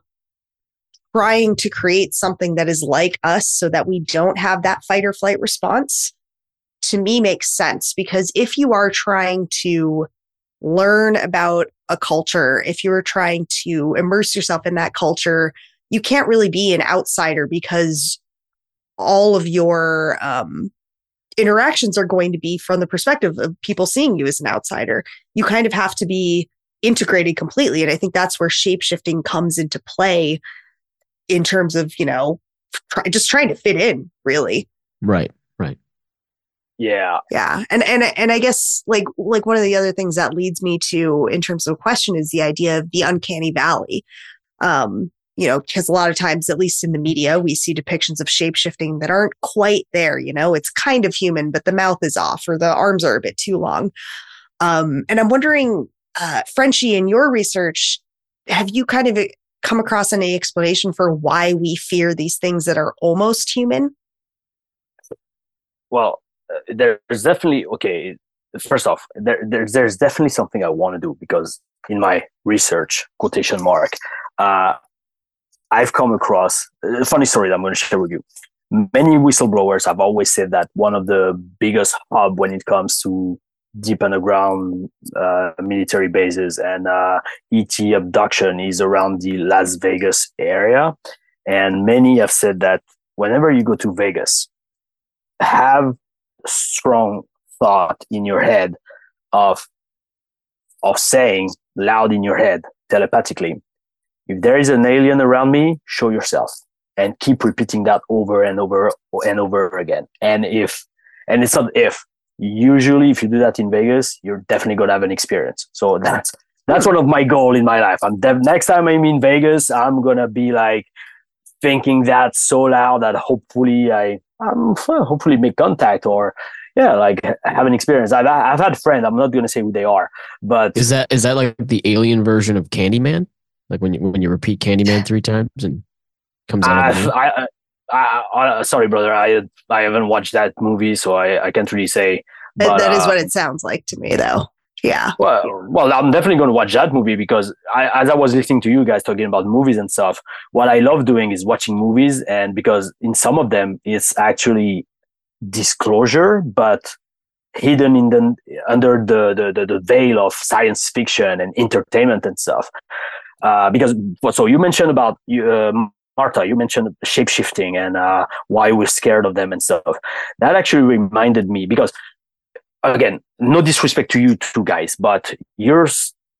trying to create something that is like us, so that we don't have that fight or flight response, to me makes sense because if you are trying to learn about a culture, if you're trying to immerse yourself in that culture, you can't really be an outsider because all of your um, interactions are going to be from the perspective of people seeing you as an outsider. You kind of have to be integrated completely. And I think that's where shapeshifting comes into play in terms of, you know, try, just trying to fit in, really.
Right.
Yeah.
Yeah. And and and I guess like like one of the other things that leads me to in terms of a question is the idea of the uncanny valley. Um, you know, because a lot of times, at least in the media, we see depictions of shapeshifting that aren't quite there. You know, it's kind of human, but the mouth is off or the arms are a bit too long. Um, and I'm wondering, uh, Frenchie, in your research, have you kind of come across any explanation for why we fear these things that are almost human?
well uh, there's definitely okay first off there, there's there's definitely something i want to do because in my research quotation mark uh, i've come across a funny story that i'm going to share with you many whistleblowers have always said that one of the biggest hub when it comes to deep underground uh, military bases, and uh, ET abduction is around the Las Vegas area. And many have said that whenever you go to Vegas, have strong thought in your head of of saying loud in your head telepathically, if there is an alien around me, show yourself and keep repeating that over and over and over again. And if, and it's not if, usually if you do that in Vegas, you're definitely going to have an experience. So that's, that's one of my goal in my life. I'm def- next time I'm in Vegas, I'm going to be like thinking that so loud that hopefully I, um, hopefully make contact or yeah, like have an experience. I've I've had friends. I'm not going to say who they are, but
is that is that like the alien version of Candyman? Like when you when you repeat Candyman three times and comes out.
I, I, I, sorry, brother. I I haven't watched that movie, so I, I can't really say.
But, that is uh, what it sounds like to me, though. Yeah.
Well, well, I'm definitely going to watch that movie because I, as I was listening to you guys talking about movies and stuff, what I love doing is watching movies, and because in some of them it's actually disclosure, but hidden in the under the, the the, the veil of science fiction and entertainment and stuff. Uh, because so you mentioned about uh, Marta, you mentioned shapeshifting and uh, why we're scared of them and stuff. That actually reminded me because, again, no disrespect to you two guys, but you're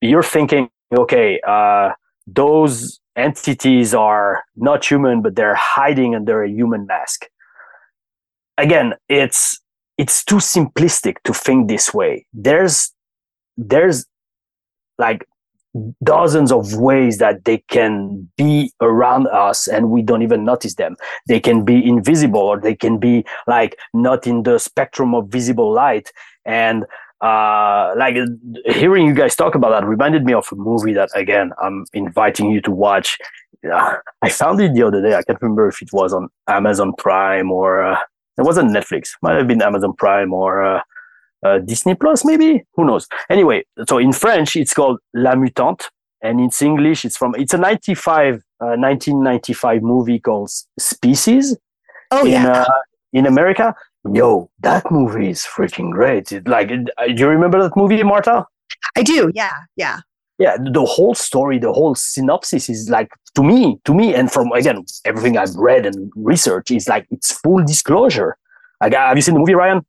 you're thinking, okay, uh, those entities are not human, but they're hiding under a human mask. Again, it's it's too simplistic to think this way. There's there's like dozens of ways that they can be around us and we don't even notice them. They can be invisible or they can be like not in the spectrum of visible light. And uh, like hearing you guys talk about that reminded me of a movie that again I'm inviting you to watch. Uh, I found it the other day. I can't remember if it was on Amazon Prime or uh, it wasn't Netflix. Might have been Amazon Prime or uh, uh, Disney Plus, maybe who knows. Anyway, so in French it's called La Mutante, and in English it's from it's a 95 uh, 1995 movie called Species.
Oh
in,
yeah.
Uh, in America, yo, that movie is freaking great. It, like, uh, do you remember that movie, Marta?
I do. Yeah, yeah.
Yeah, the whole story, the whole synopsis is like to me, to me, and from again everything I've read and research is like it's full disclosure. Like, have you seen the movie, Ryan?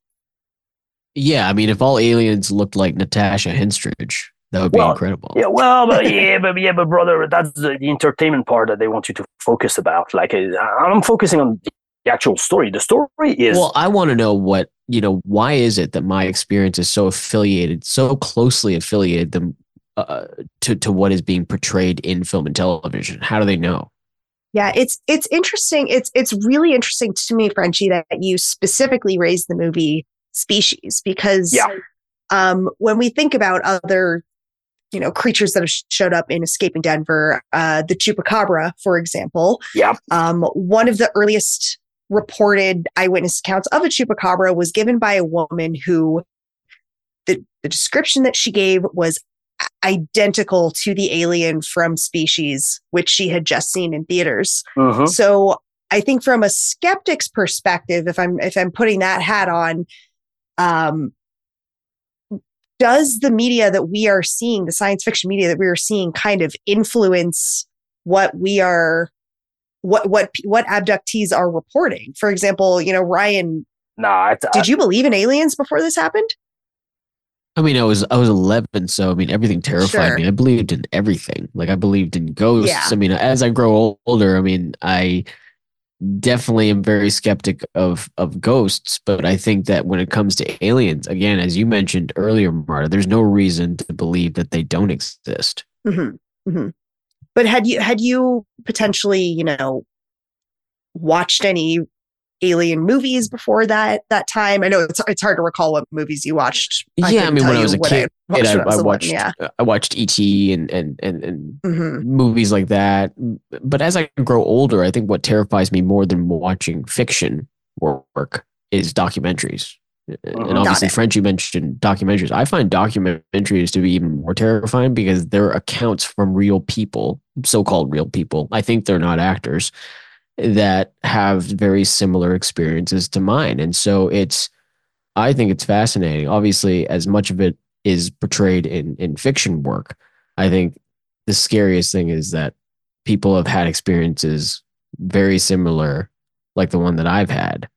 Yeah, I mean, if all aliens looked like Natasha Henstridge, that would be
well,
incredible.
Yeah, well, but yeah, but yeah, but brother, that's the, the, entertainment part that they want you to focus about. Like, uh, I'm focusing on the actual story. The story is.
Well, I want to know what you know. Why is it that my experience is so affiliated, so closely affiliated them uh, to to what is being portrayed in film and television? How do they know?
Yeah, it's it's interesting. It's it's really interesting to me, Frenchie, that you specifically raised the movie species because
yeah.
um, when we think about other you know creatures that have showed up in escaping denver uh, the chupacabra for example
yeah
um, one of the earliest reported eyewitness accounts of a chupacabra was given by a woman who the, the description that she gave was identical to the alien from species which she had just seen in theaters
mm-hmm.
so i think from a skeptic's perspective if i'm if i'm putting that hat on um, does the media that we are seeing, the science fiction media that we are seeing, kind of influence what we are, what what what abductees are reporting? For example, you know, Ryan.
No, nah,
did you believe in aliens before this happened?
I mean, I was I was eleven, so I mean, everything terrified sure. me. I believed in everything. Like I believed in ghosts. Yeah. I mean, as I grow older, I mean, I definitely am very skeptic of of ghosts, but I think that when it comes to aliens, again, as you mentioned earlier, Marta, there's no reason to believe that they don't exist.
Mm-hmm. Mm-hmm. But had you had you potentially, you know, watched any alien movies before that that time? I know it's it's hard to recall what movies you watched.
I yeah, I mean, when I was a kid, I watched, I, I watched, yeah. I watched ET and and and, and mm-hmm. movies like that. But as I grow older, I think what terrifies me more than watching fiction work is documentaries. And obviously, French, you mentioned documentaries. I find documentaries to be even more terrifying because they're accounts from real people, so called real people. I think they're not actors that have very similar experiences to mine. And so it's I think it's fascinating. Obviously, as much of it is portrayed in in fiction work, I think the scariest thing is that people have had experiences very similar, like the one that I've had,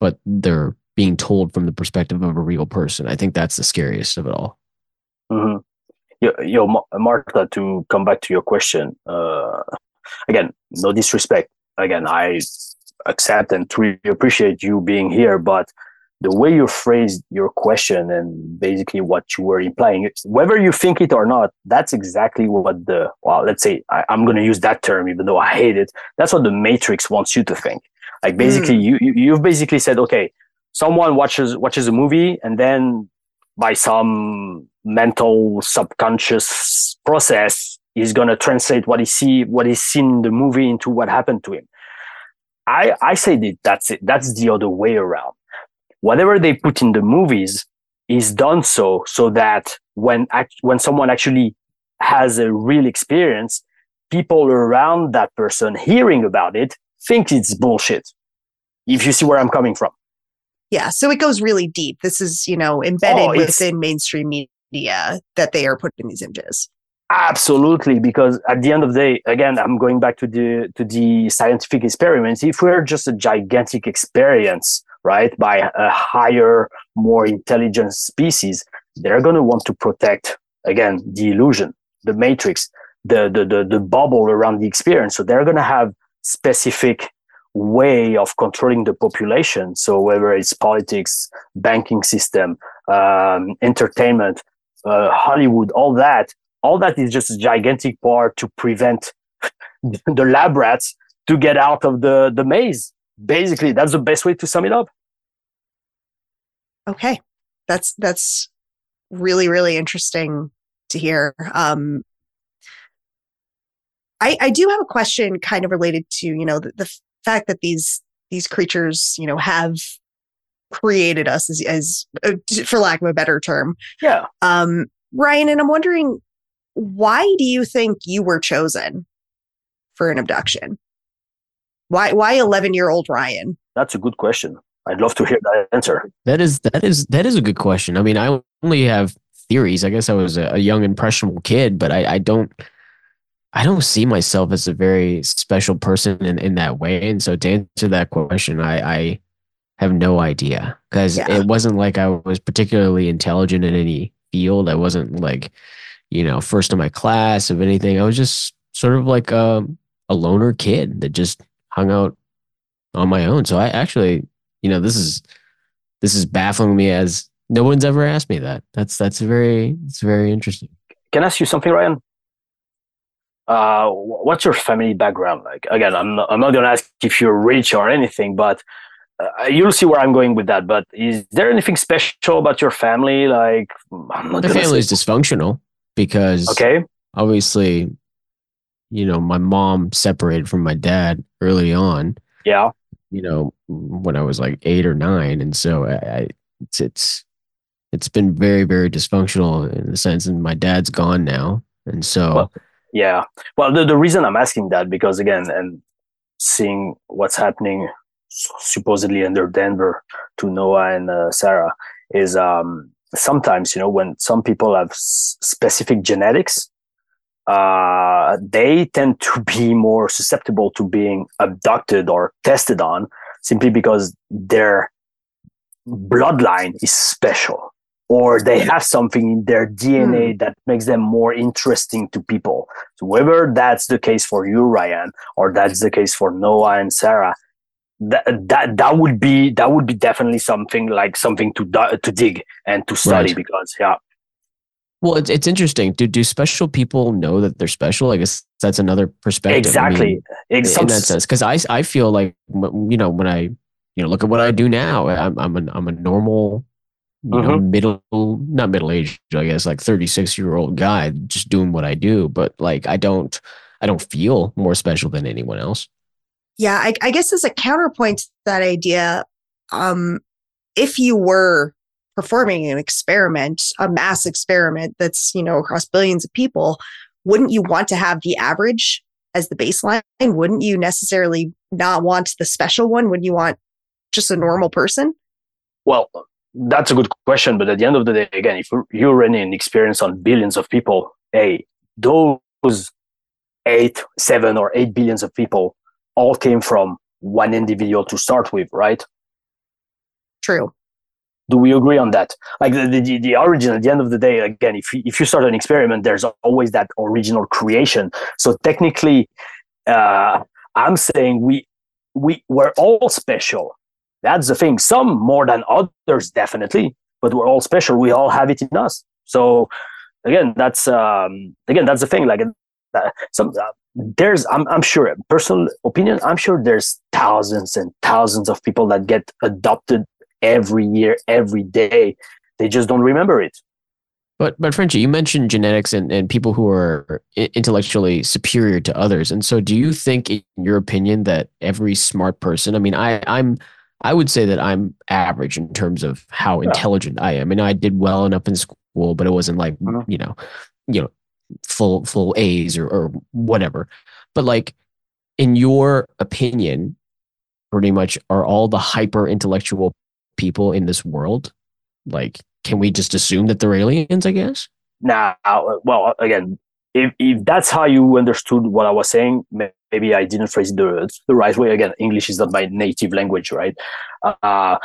but they're being told from the perspective of a real person. I think that's the scariest of it all.
Mm-hmm. Yo, yo, Marta, to come back to your question, uh, again, no disrespect. Again, I accept and truly appreciate you being here, but the way you phrased your question and basically what you were implying, whether you think it or not, that's exactly what the, well, let's say I, am going to use that term, even though I hate it. That's what the matrix wants you to think. Like basically mm. you, you, you've basically said, okay, someone watches, watches a movie and then by some mental subconscious process, he's going to translate what he see, what he's seen in the movie into what happened to him. I, I say that that's it. That's the other way around whatever they put in the movies is done so so that when when someone actually has a real experience, people around that person hearing about it think it's bullshit. If you see where I'm coming from.
Yeah, so it goes really deep. This is, you know, embedded oh, within mainstream media that they are putting these images.
Absolutely, because at the end of the day, again, I'm going back to the to the scientific experiments. If we're just a gigantic experience right, by a higher, more intelligent species, they're going to want to protect, again, the illusion, the matrix, the, the, the, the bubble around the experience. So they're going to have specific way of controlling the population. So whether it's politics, banking system, um, entertainment, uh, Hollywood, all that, all that is just a gigantic part to prevent the lab rats to get out of the, the maze. Basically, that's the best way to sum it up.
Okay. That's that's really, really interesting to hear. Um I, I do have a question kind of related to, you know, the, the fact that these these creatures, you know, have created us as, as uh, for lack of a better term.
Yeah.
Um, Ryan, and I'm wondering, why do you think you were chosen for an abduction? Why, why 11 year old Ryan?
That's a good question. I'd love to hear that answer.
That is that is that is a good question. I mean, I only have theories. I guess I was a, a young impressionable kid, but I, I don't I don't see myself as a very special person in, in that way. And so to answer that question, I, I have no idea because yeah. it wasn't like I was particularly intelligent in any field. I wasn't like, you know, first in my class of anything. I was just sort of like a, a loner kid that just hung out on my own. So I actually you know, this is this is baffling me as no one's ever asked me that. That's that's very it's very interesting.
Can I ask you something, Ryan? Uh, what's your family background like? Again, I'm not, I'm not gonna ask if you're rich or anything, but uh, you'll see where I'm going with that. But is there anything special about your family? Like,
I'm not. The family is dysfunctional because
okay,
obviously, you know, my mom separated from my dad early on.
Yeah,
you know, when I was like eight or nine, and so I, I it's it's it's been very very dysfunctional in the sense, and my dad's gone now, and so
well, yeah. Well, the the reason I'm asking that because again, and seeing what's happening supposedly under Denver to Noah and uh, Sarah is um sometimes you know when some people have s- specific genetics uh, they tend to be more susceptible to being abducted or tested on simply because their bloodline is special or they have something in their DNA mm. that makes them more interesting to people. So whether that's the case for you, Ryan, or that's the case for Noah and Sarah, that that that would be that would be definitely something like something to to dig and to study right. because yeah
well, it's it's interesting. Do do special people know that they're special? I guess that's another perspective.
Exactly, I
mean, in that sense, because I I feel like you know when I you know look at what I do now, I'm I'm a I'm a normal, you mm-hmm. know, middle not middle age, I guess like 36 year old guy just doing what I do, but like I don't I don't feel more special than anyone else.
Yeah, I, I guess as a counterpoint to that idea, um, if you were performing an experiment, a mass experiment that's, you know, across billions of people, wouldn't you want to have the average as the baseline? Wouldn't you necessarily not want the special one? Would you want just a normal person?
Well, that's a good question. But at the end of the day, again, if you're running an experience on billions of people, hey, those eight, seven, or eight billions of people all came from one individual to start with, right?
True.
Do we agree on that? Like the, the, the origin at the end of the day, again, if you, if you start an experiment, there's always that original creation. So technically, uh, I'm saying we we we're all special. That's the thing. Some more than others, definitely, but we're all special. We all have it in us. So again, that's um, again that's the thing. Like uh, some uh, there's I'm I'm sure personal opinion. I'm sure there's thousands and thousands of people that get adopted every year, every day. They just don't remember it.
But but Frenchie, you mentioned genetics and, and people who are intellectually superior to others. And so do you think in your opinion that every smart person, I mean, I, I'm I would say that I'm average in terms of how yeah. intelligent I am. I mean, I did well enough in school, but it wasn't like, mm-hmm. you know, you know, full full A's or, or whatever. But like in your opinion, pretty much are all the hyper intellectual people in this world like can we just assume that they're aliens i guess
now well again if, if that's how you understood what i was saying maybe i didn't phrase it the, the right way. Again english is not my native language right? Uh,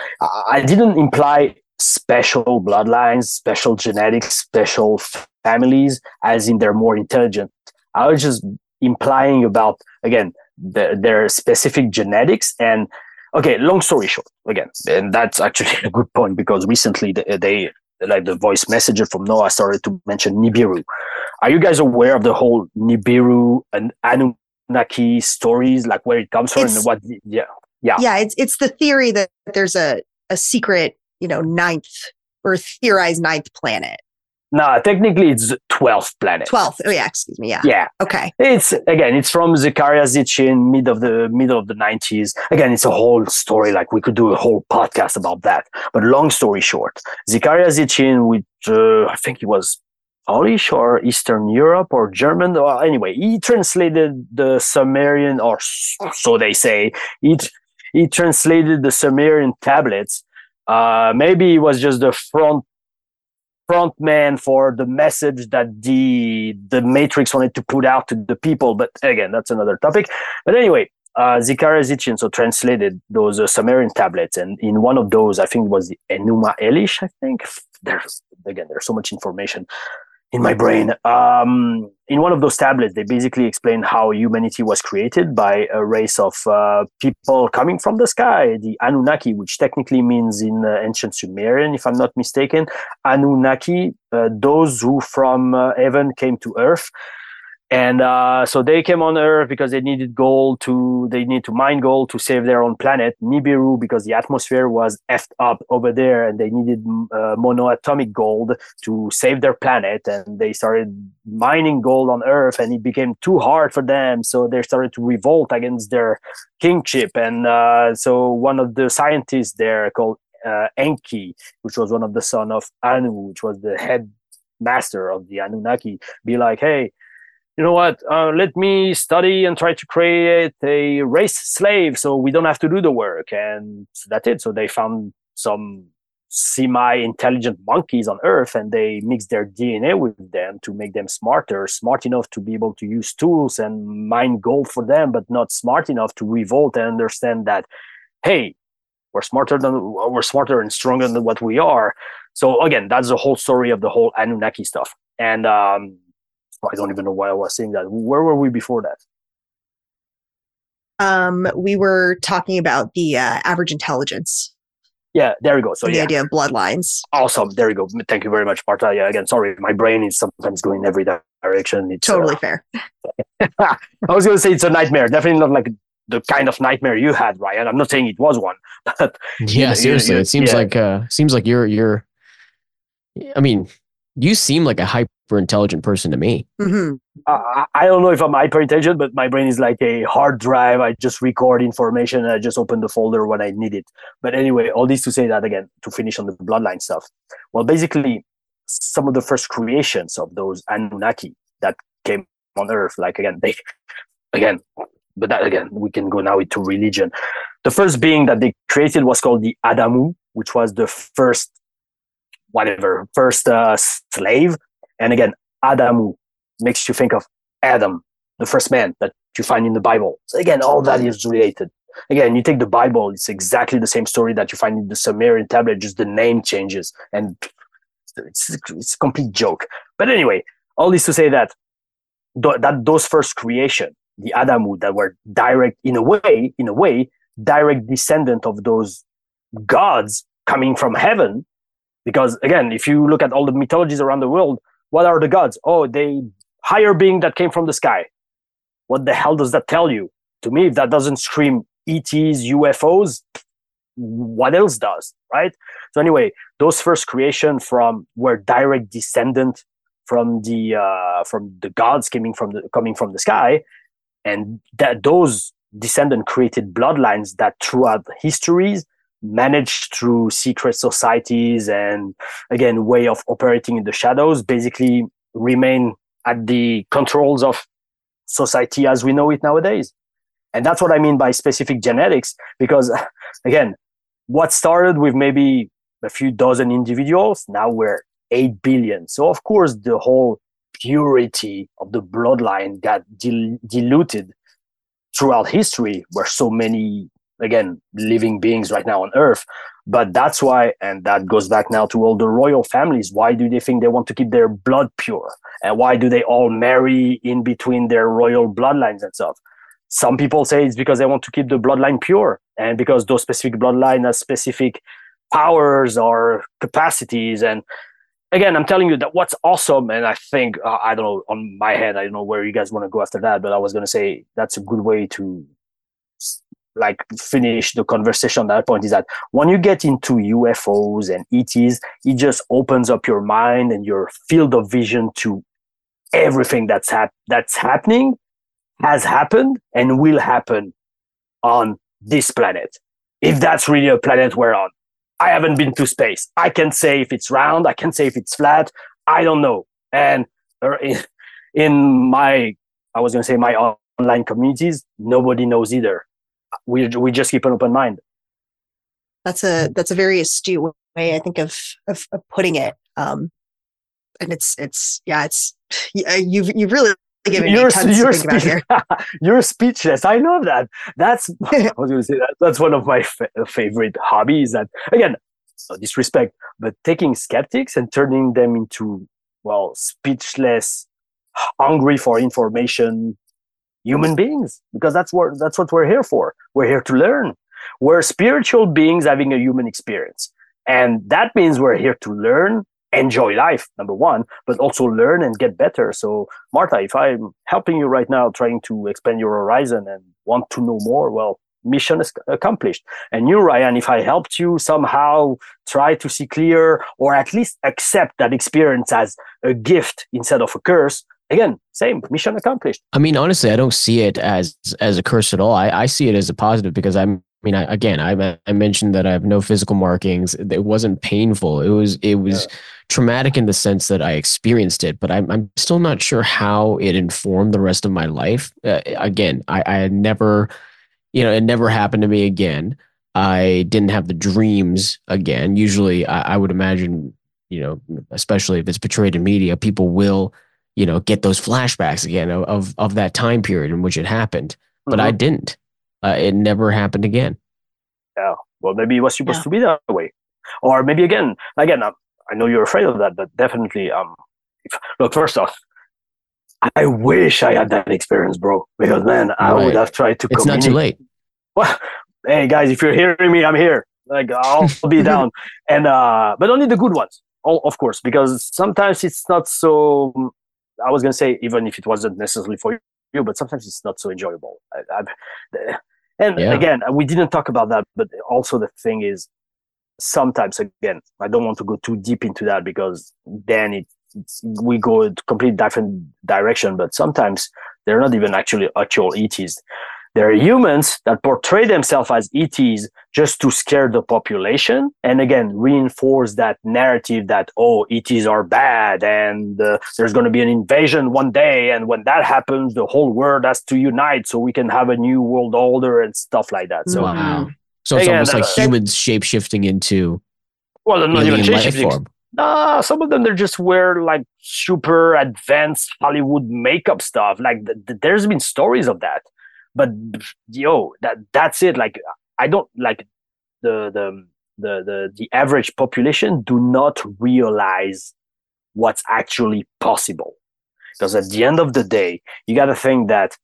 i didn't imply special bloodlines special genetics special families as in they're more intelligent. I was just implying about again the, their specific genetics and okay long story short again and that's actually a good point because recently they, they like the voice messenger from Noah started to mention Nibiru. Are you guys aware of the whole Nibiru and Anunnaki stories, like where it comes from it's, and what? Yeah,
yeah, yeah. It's it's the theory that there's a a secret, you know, ninth or theorized ninth planet
no, technically it's 12th planet.
12th. Oh yeah, excuse me. Yeah.
Yeah.
Okay.
It's again, it's from Zecharia Sitchin, mid of the middle of the 90s. Again, it's a whole story. Like we could do a whole podcast about that. But long story short, Zecharia Sitchin, which uh, I think he was Polish or Eastern Europe or German. Well, anyway, he translated the Sumerian, or so they say. He he translated the Sumerian tablets. Uh, maybe he was just the front front man for the message that the the matrix wanted to put out to the people but again that's another topic but anyway uh, Zecharia Sitchin so translated those uh, Sumerian tablets, and in one of those, I think it was the Enuma Elish. I think there's again there's so much information in my brain. Um, in one of those tablets, they basically explain how humanity was created by a race of uh, people coming from the sky, the Anunnaki, which technically means in uh, ancient Sumerian, if I'm not mistaken, Anunnaki, uh, those who from uh, heaven came to earth and uh, so they came on earth because they needed gold to they need to mine gold to save their own planet nibiru because the atmosphere was effed up over there and they needed uh, monoatomic gold to save their planet. And they started mining gold on earth and it became too hard for them. So they started to revolt against their kingship. And uh, so one of the scientists there called uh, enki which was one of the son of anu which was the head master of the anunnaki be like hey you know what, uh, let me study and try to create a race slave so we don't have to do the work. And that's it. So they found some semi-intelligent monkeys on earth and they mixed their dna with them to make them smarter smart enough to be able to use tools and mine gold for them but not smart enough to revolt and understand that hey we're smarter than we're smarter and stronger than what we are so again that's the whole story of the whole anunnaki stuff and um, I don't even know why I was saying that. Where were we before that?
Um, we were talking about the uh, average intelligence.
Yeah, there we go. So
the
yeah.
idea of bloodlines.
Awesome. There we go. Thank you very much, Marta. Yeah, again, sorry, my brain is sometimes going every direction.
It's totally uh, fair.
I was going to say it's a nightmare. Definitely not like the kind of nightmare you had, Ryan. I'm not saying it was one, but
yeah, you know, seriously, you, you, it seems yeah. like uh, seems like you're you're. I mean, you seem like a hyper intelligent person to me.
Mm-hmm.
Uh, I don't know if I'm hyper intelligent, but my brain is like a hard drive. I just record information and I just open the folder when I need it. But anyway, all this to say that again, to finish on the bloodline stuff. Well, basically, some of the first creations of those Anunnaki that came on Earth, like again, they, again, but that again, we can go now into religion. The first being that they created was called the Adamu, which was the first whatever first uh, slave, and again Adamu makes you think of Adam, the first man that you find in the Bible. So again, all that is related. Again, you take the Bible; it's exactly the same story that you find in the Sumerian tablet, just the name changes, and it's it's a complete joke. But anyway, all this to say that that those first creation, the Adamu, that were direct in a way, in a way, direct descendant of those gods coming from heaven. Because again, if you look at all the mythologies around the world, what are the gods? Oh, they higher being that came from the sky. What the hell does that tell you? To me, if that doesn't scream ETs, UFOs, what else does, right? So anyway, those first creation from were direct descendant from the uh, from the gods coming from the coming from the sky, and that those descendant created bloodlines that throughout histories managed through secret societies and again way of operating in the shadows basically remain at the controls of society as we know it nowadays. And that's what i mean by specific genetics because again what started with maybe a few dozen individuals now we're 8 billion. So of course the whole purity of the bloodline got dil- diluted throughout history where so many again living beings right now on earth. But that's why and that goes back now to all the royal families why do they think they want to keep their blood pure? And why do they all marry in between their royal bloodlines and stuff? Some people say it's because they want to keep the bloodline pure. And because those specific bloodline has specific powers or capacities. And again i'm telling you that what's awesome and i think uh, i don't know on my head i don't know where you guys want to go after that but i was going to say that's a good way to like finish the conversation on that point is that when you get into UFOs and ETs, it just opens up your mind and your field of vision to everything that's hap- that's happening, has happened, and will happen on this planet. If that's really a planet we're on. I haven't been to space. I can say if it's round, I can say if it's flat. I don't know. And uh, in my, I was going to say my online communities, nobody knows either we we just keep an open mind.
That's a that's a very astute way I think of of, of putting it. Um, and it's it's yeah it's you've you've really given you're, me tons you're to think about
here. you're speechless. I love that. That's I was going to say that that's one of my fa- favorite hobbies. That again, no disrespect, but taking skeptics and turning them into well speechless, hungry for information human beings because that's what that's what we're here for. We're here to learn. We're spiritual beings having a human experience. And that means we're here to learn enjoy life number one but also learn and get better. So marta if i'm helping you right now trying to expand your horizon and want to know more well mission is accomplished. And you ryan if i helped you somehow try to see clear or at least accept that experience as a gift instead of a curse again, same mission accomplished.
I mean, honestly, I don't see it as as a curse at all. I, I see it as a positive because I'm. I mean, I, again, I, I mentioned that I have no physical markings. It wasn't painful. It was it was yeah. traumatic in the sense that I experienced it, but I'm I'm still not sure how it informed the rest of my life. Uh, again, I I had never, you know, it never happened to me again. I didn't have the dreams again. Usually, I, I would imagine, you know, especially if it's portrayed in media, people will you know, get those flashbacks again of of that time period in which it happened. But mm-hmm. I didn't. Uh, it never happened again.
Yeah. Well, maybe it was supposed yeah. to be that way, or maybe again, again. Um, I know you're afraid of that, but definitely. Um, if, look, first off, I wish I had that experience, bro. Because man, I right. would have tried to.
It's not too late.
Well, hey guys, if you're hearing me, I'm here. Like I'll be down, and uh, but only the good ones, all, of course, because sometimes it's not so I was gonna say even if it wasn't necessarily for you, but sometimes it's not so enjoyable. I, and yeah. again, we didn't talk about that, but also the thing is, sometimes again, I don't want to go too deep into that because then it we go a complete different direction. But sometimes they're not even actually actual ETs. There are humans that portray themselves as ETs just to scare the population and again reinforce that narrative that, oh, ETs are bad and uh, there's going to be an invasion one day. And when that happens, the whole world has to unite so we can have a new world order and stuff like that. So,
wow. So it's again, almost like uh, humans shape shifting into
well, not even shape shifting. Nah, some of them they're just wear like super advanced Hollywood makeup stuff. Like th- th- there's been stories of that, but yo, that that's it. Like I don't like the the the the the average population do not realize what's actually possible because at the end of the day, you got to think that,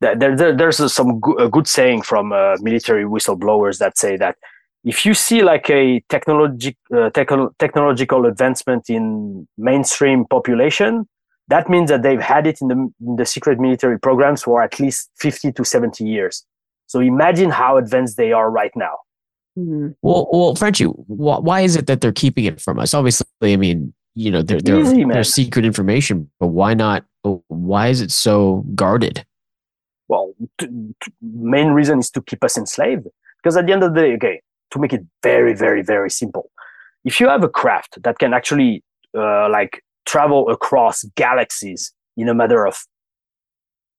that there, there, there's some go- a good saying from uh, military whistleblowers that say that if you see like a technology, uh, techn- technological advancement in mainstream population, that means that they've had it in the, in the secret military programs for at least 50 to 70 years. So imagine how advanced they are right now.
Mm-hmm. Well, well, Frenchie, why is it that they're keeping it from us? Obviously, I mean, you know they're they're, Easy, they're secret information but why not why is it so guarded
well t- t- main reason is to keep us enslaved because at the end of the day okay to make it very very very simple if you have a craft that can actually uh, like travel across galaxies in a matter of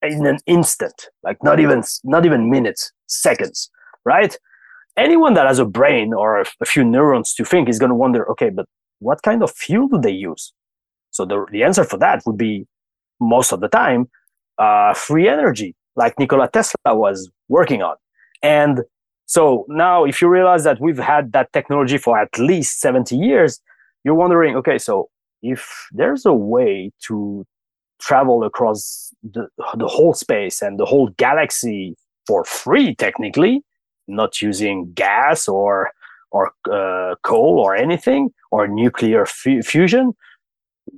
in an instant like not even not even minutes seconds right anyone that has a brain or a few neurons to think is going to wonder okay but what kind of fuel do they use? So the, the answer for that would be most of the time uh, free energy, like Nikola Tesla was working on. And so now, if you realize that we've had that technology for at least 70 years, you're wondering, okay, so if there's a way to travel across the, the whole space and the whole galaxy for free, technically, not using gas or or uh, coal or anything or nuclear f- fusion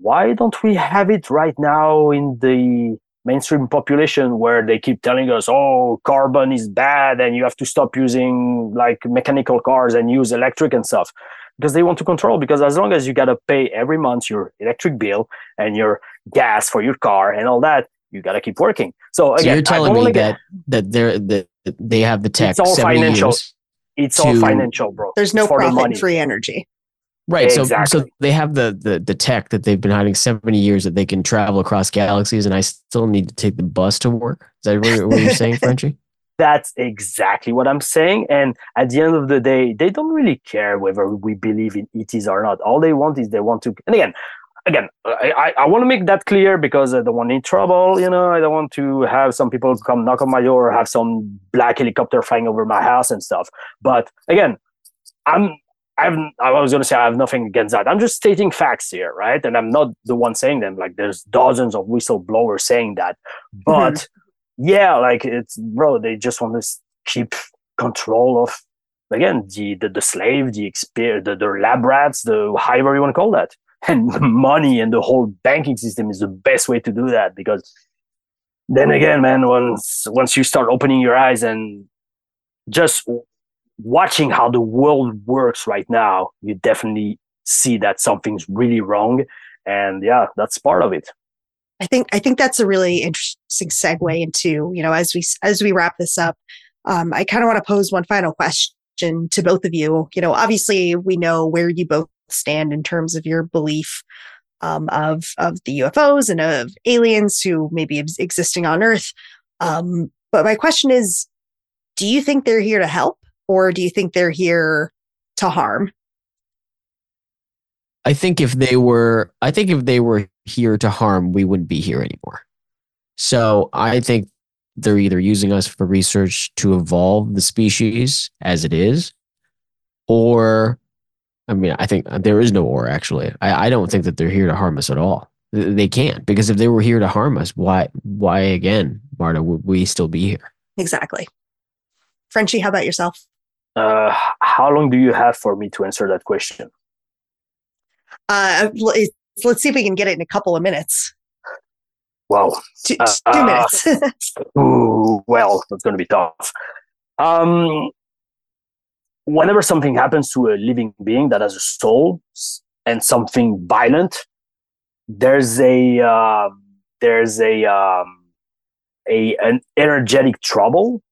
why don't we have it right now in the mainstream population where they keep telling us oh carbon is bad and you have to stop using like mechanical cars and use electric and stuff because they want to control because as long as you got to pay every month your electric bill and your gas for your car and all that you got to keep working so, again,
so you're telling me that that they're that they have the tech
it's all financial it's to, all financial, bro.
There's no profit free energy.
Right. Exactly. So so they have the, the the tech that they've been hiding 70 years that they can travel across galaxies and I still need to take the bus to work. Is that what, what you're saying, Frenchie?
That's exactly what I'm saying. And at the end of the day, they don't really care whether we believe in ETs or not. All they want is they want to and again, again, I, I, I want to make that clear because I don't want any trouble. You know, I don't want to have some people come knock on my door or have some black helicopter flying over my house and stuff. But again, I'm I've, I was going to say I have nothing against that. I'm just stating facts here, right? And I'm not the one saying them. Like there's dozens of whistleblowers saying that, but mm-hmm. Yeah, like it's bro, they just want to keep control of again the the, the slave, the experience, the, the lab rats, the however you want to call that. And money and the whole banking system is the best way to do that because then again man once once you start opening your eyes and just watching how the world works right now you definitely see that something's really wrong. And yeah that's part of it
i think i think that's a really interesting segue into you know as we as we wrap this up um, i kind of want to pose one final question to both of you you know obviously we know where you both stand in terms of your belief um, of of the UFOs and of aliens who may be existing on Earth. Um, but my question is, do you think they're here to help, or do you think they're here to harm?
I think if they were, I think if they were here to harm, we wouldn't be here anymore. So I think they're either using us for research to evolve the species as it is, or I mean, I think there is no or actually. I, I don't think that they're here to harm us at all. They can't because if they were here to harm us, why why again, Marta, would we still be here?
Exactly. Frenchie, how about yourself?
Uh, how long do you have for me to answer that question?
Uh, let's see if we can get it in a couple of minutes.
Wow.
Two, uh, two minutes.
ooh, well, that's going to be tough. Um, whenever something happens to a living being that has a soul and something violent, there's a uh, there's a um, a an energetic trouble.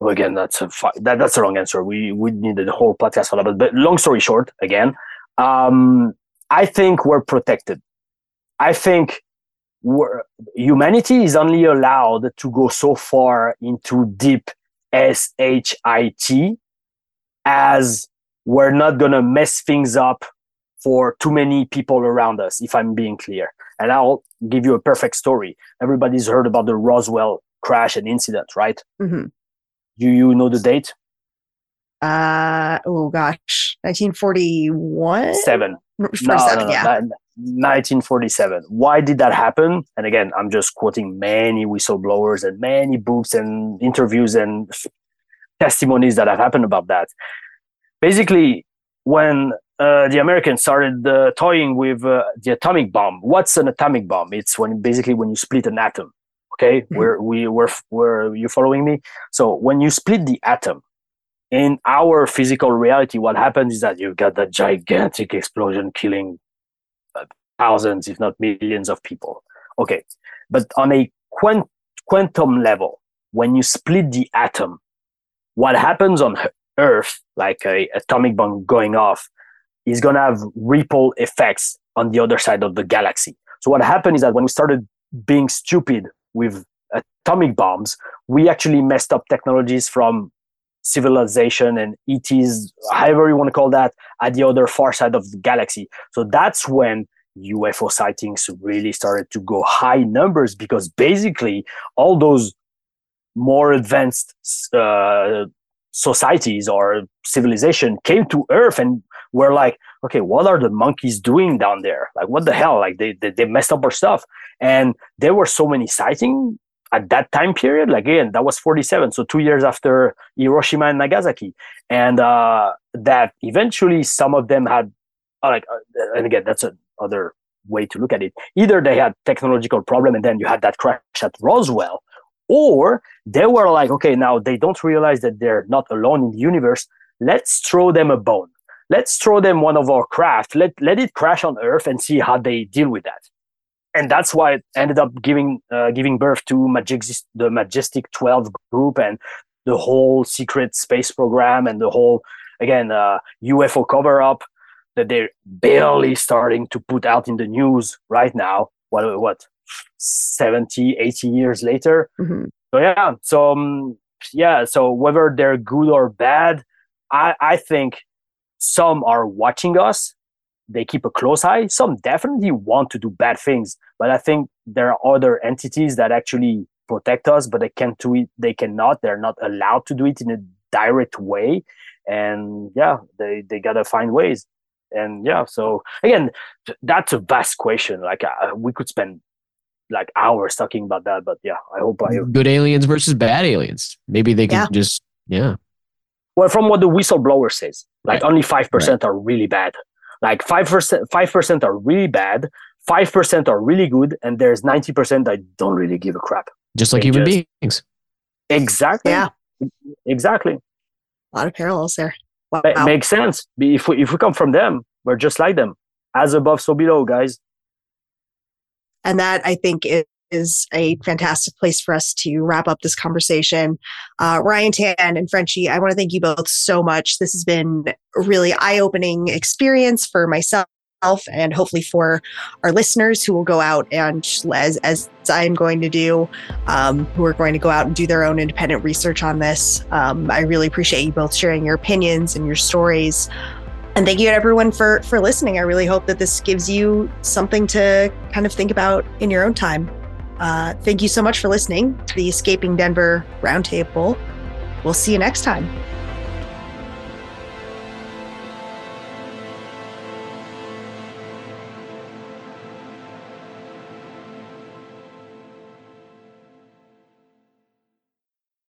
Well, again, that's a that, that's the wrong answer. We we need a whole podcast for that. But, but long story short, again, um, I think we're protected. I think we're, humanity is only allowed to go so far into deep S H I T as we're not going to mess things up for too many people around us, if I'm being clear. And I'll give you a perfect story. Everybody's heard about the Roswell crash and incident, right?
hmm
You you know the date?
Uh, oh gosh, 1941?
Seven. No, no, no,
yeah.
ni- 1947. Why did that happen? And again, I'm just quoting many whistleblowers and many books and interviews and testimonies that have happened about that. Basically, when uh, the Americans started uh, toying with uh, the atomic bomb, what's an atomic bomb? It's when basically when you split an atom. Okay,
Mhm.
we're we we're, we're you following me? So when you split the atom, in our physical reality, what happens is that you've got that gigantic explosion killing uh, thousands, if not millions of people. Okay. But on a quant- quantum level, when you split the atom, what happens on Earth, like a atomic bomb going off, is going to have ripple effects on the other side of the galaxy. So what happened is that when we started being stupid with atomic bombs, we actually messed up technologies from civilization and ETs, however you want to call that, at the other far side of the galaxy. So that's when UFO sightings really started to go high numbers because basically all those more advanced uh, societies or civilization came to Earth and were like, okay, what are the monkeys doing down there? Like, what the hell? Like, they, they, they messed up our stuff. And there were so many sightings at that time period. Like, again, that was 47. So two years after Hiroshima and Nagasaki. And uh, that eventually some of them had, uh, like, uh, and again, that's another way to look at it. Either they had technological problem and then you had that crash at Roswell, or they were like, okay, now they don't realize that they're not alone in the universe. Let's throw them a bone. Let's throw them one of our craft. Let let it crash on Earth and see how they deal with that. And that's why it ended up giving uh, giving birth to Majestic, the Majestic 12 group and the whole secret space program and the whole again uh, UFO cover up that they're barely starting to put out in the news right now. What what 70, 80 years later.
Mhm.
So yeah, so um, yeah, so whether they're good or bad, I I think some are watching us. They keep a close eye. Some definitely want to do bad things, but I think there are other entities that actually protect us, but they can't do it. They cannot. They're not allowed to do it in a direct way. And yeah, they they gotta find ways. And yeah, so again, that's a vast question. Like uh, we could spend like hours talking about that, but yeah, I hope I
Good aliens versus bad aliens. Maybe they can
Yeah.
just yeah.
well from what the whistleblower says like
Right.
only 5% are really bad like 5% 5% are really bad 5% are really good and there's 90% that don't really give a crap
Just like
They
human
just-
beings.
exactly
Yeah.
exactly
A lot of parallels there. Wow.
Ma- makes sense if we if we come from them we're just like them as above so below guys
And that I think is, is a fantastic place for us to wrap up this conversation. Uh, Ryan Tan and Frenchie, I want to thank you both so much. This has been a really eye opening experience for myself. And hopefully for our listeners who will go out and, as, as I'm going to do, um, who are going to go out and do their own independent research on this. Um, I really appreciate you both sharing your opinions and your stories. And thank you to everyone for for listening. I really hope that this gives you something to kind of think about in your own time. Uh, thank you so much for listening to the Escaping Denver Roundtable. We'll see you next time.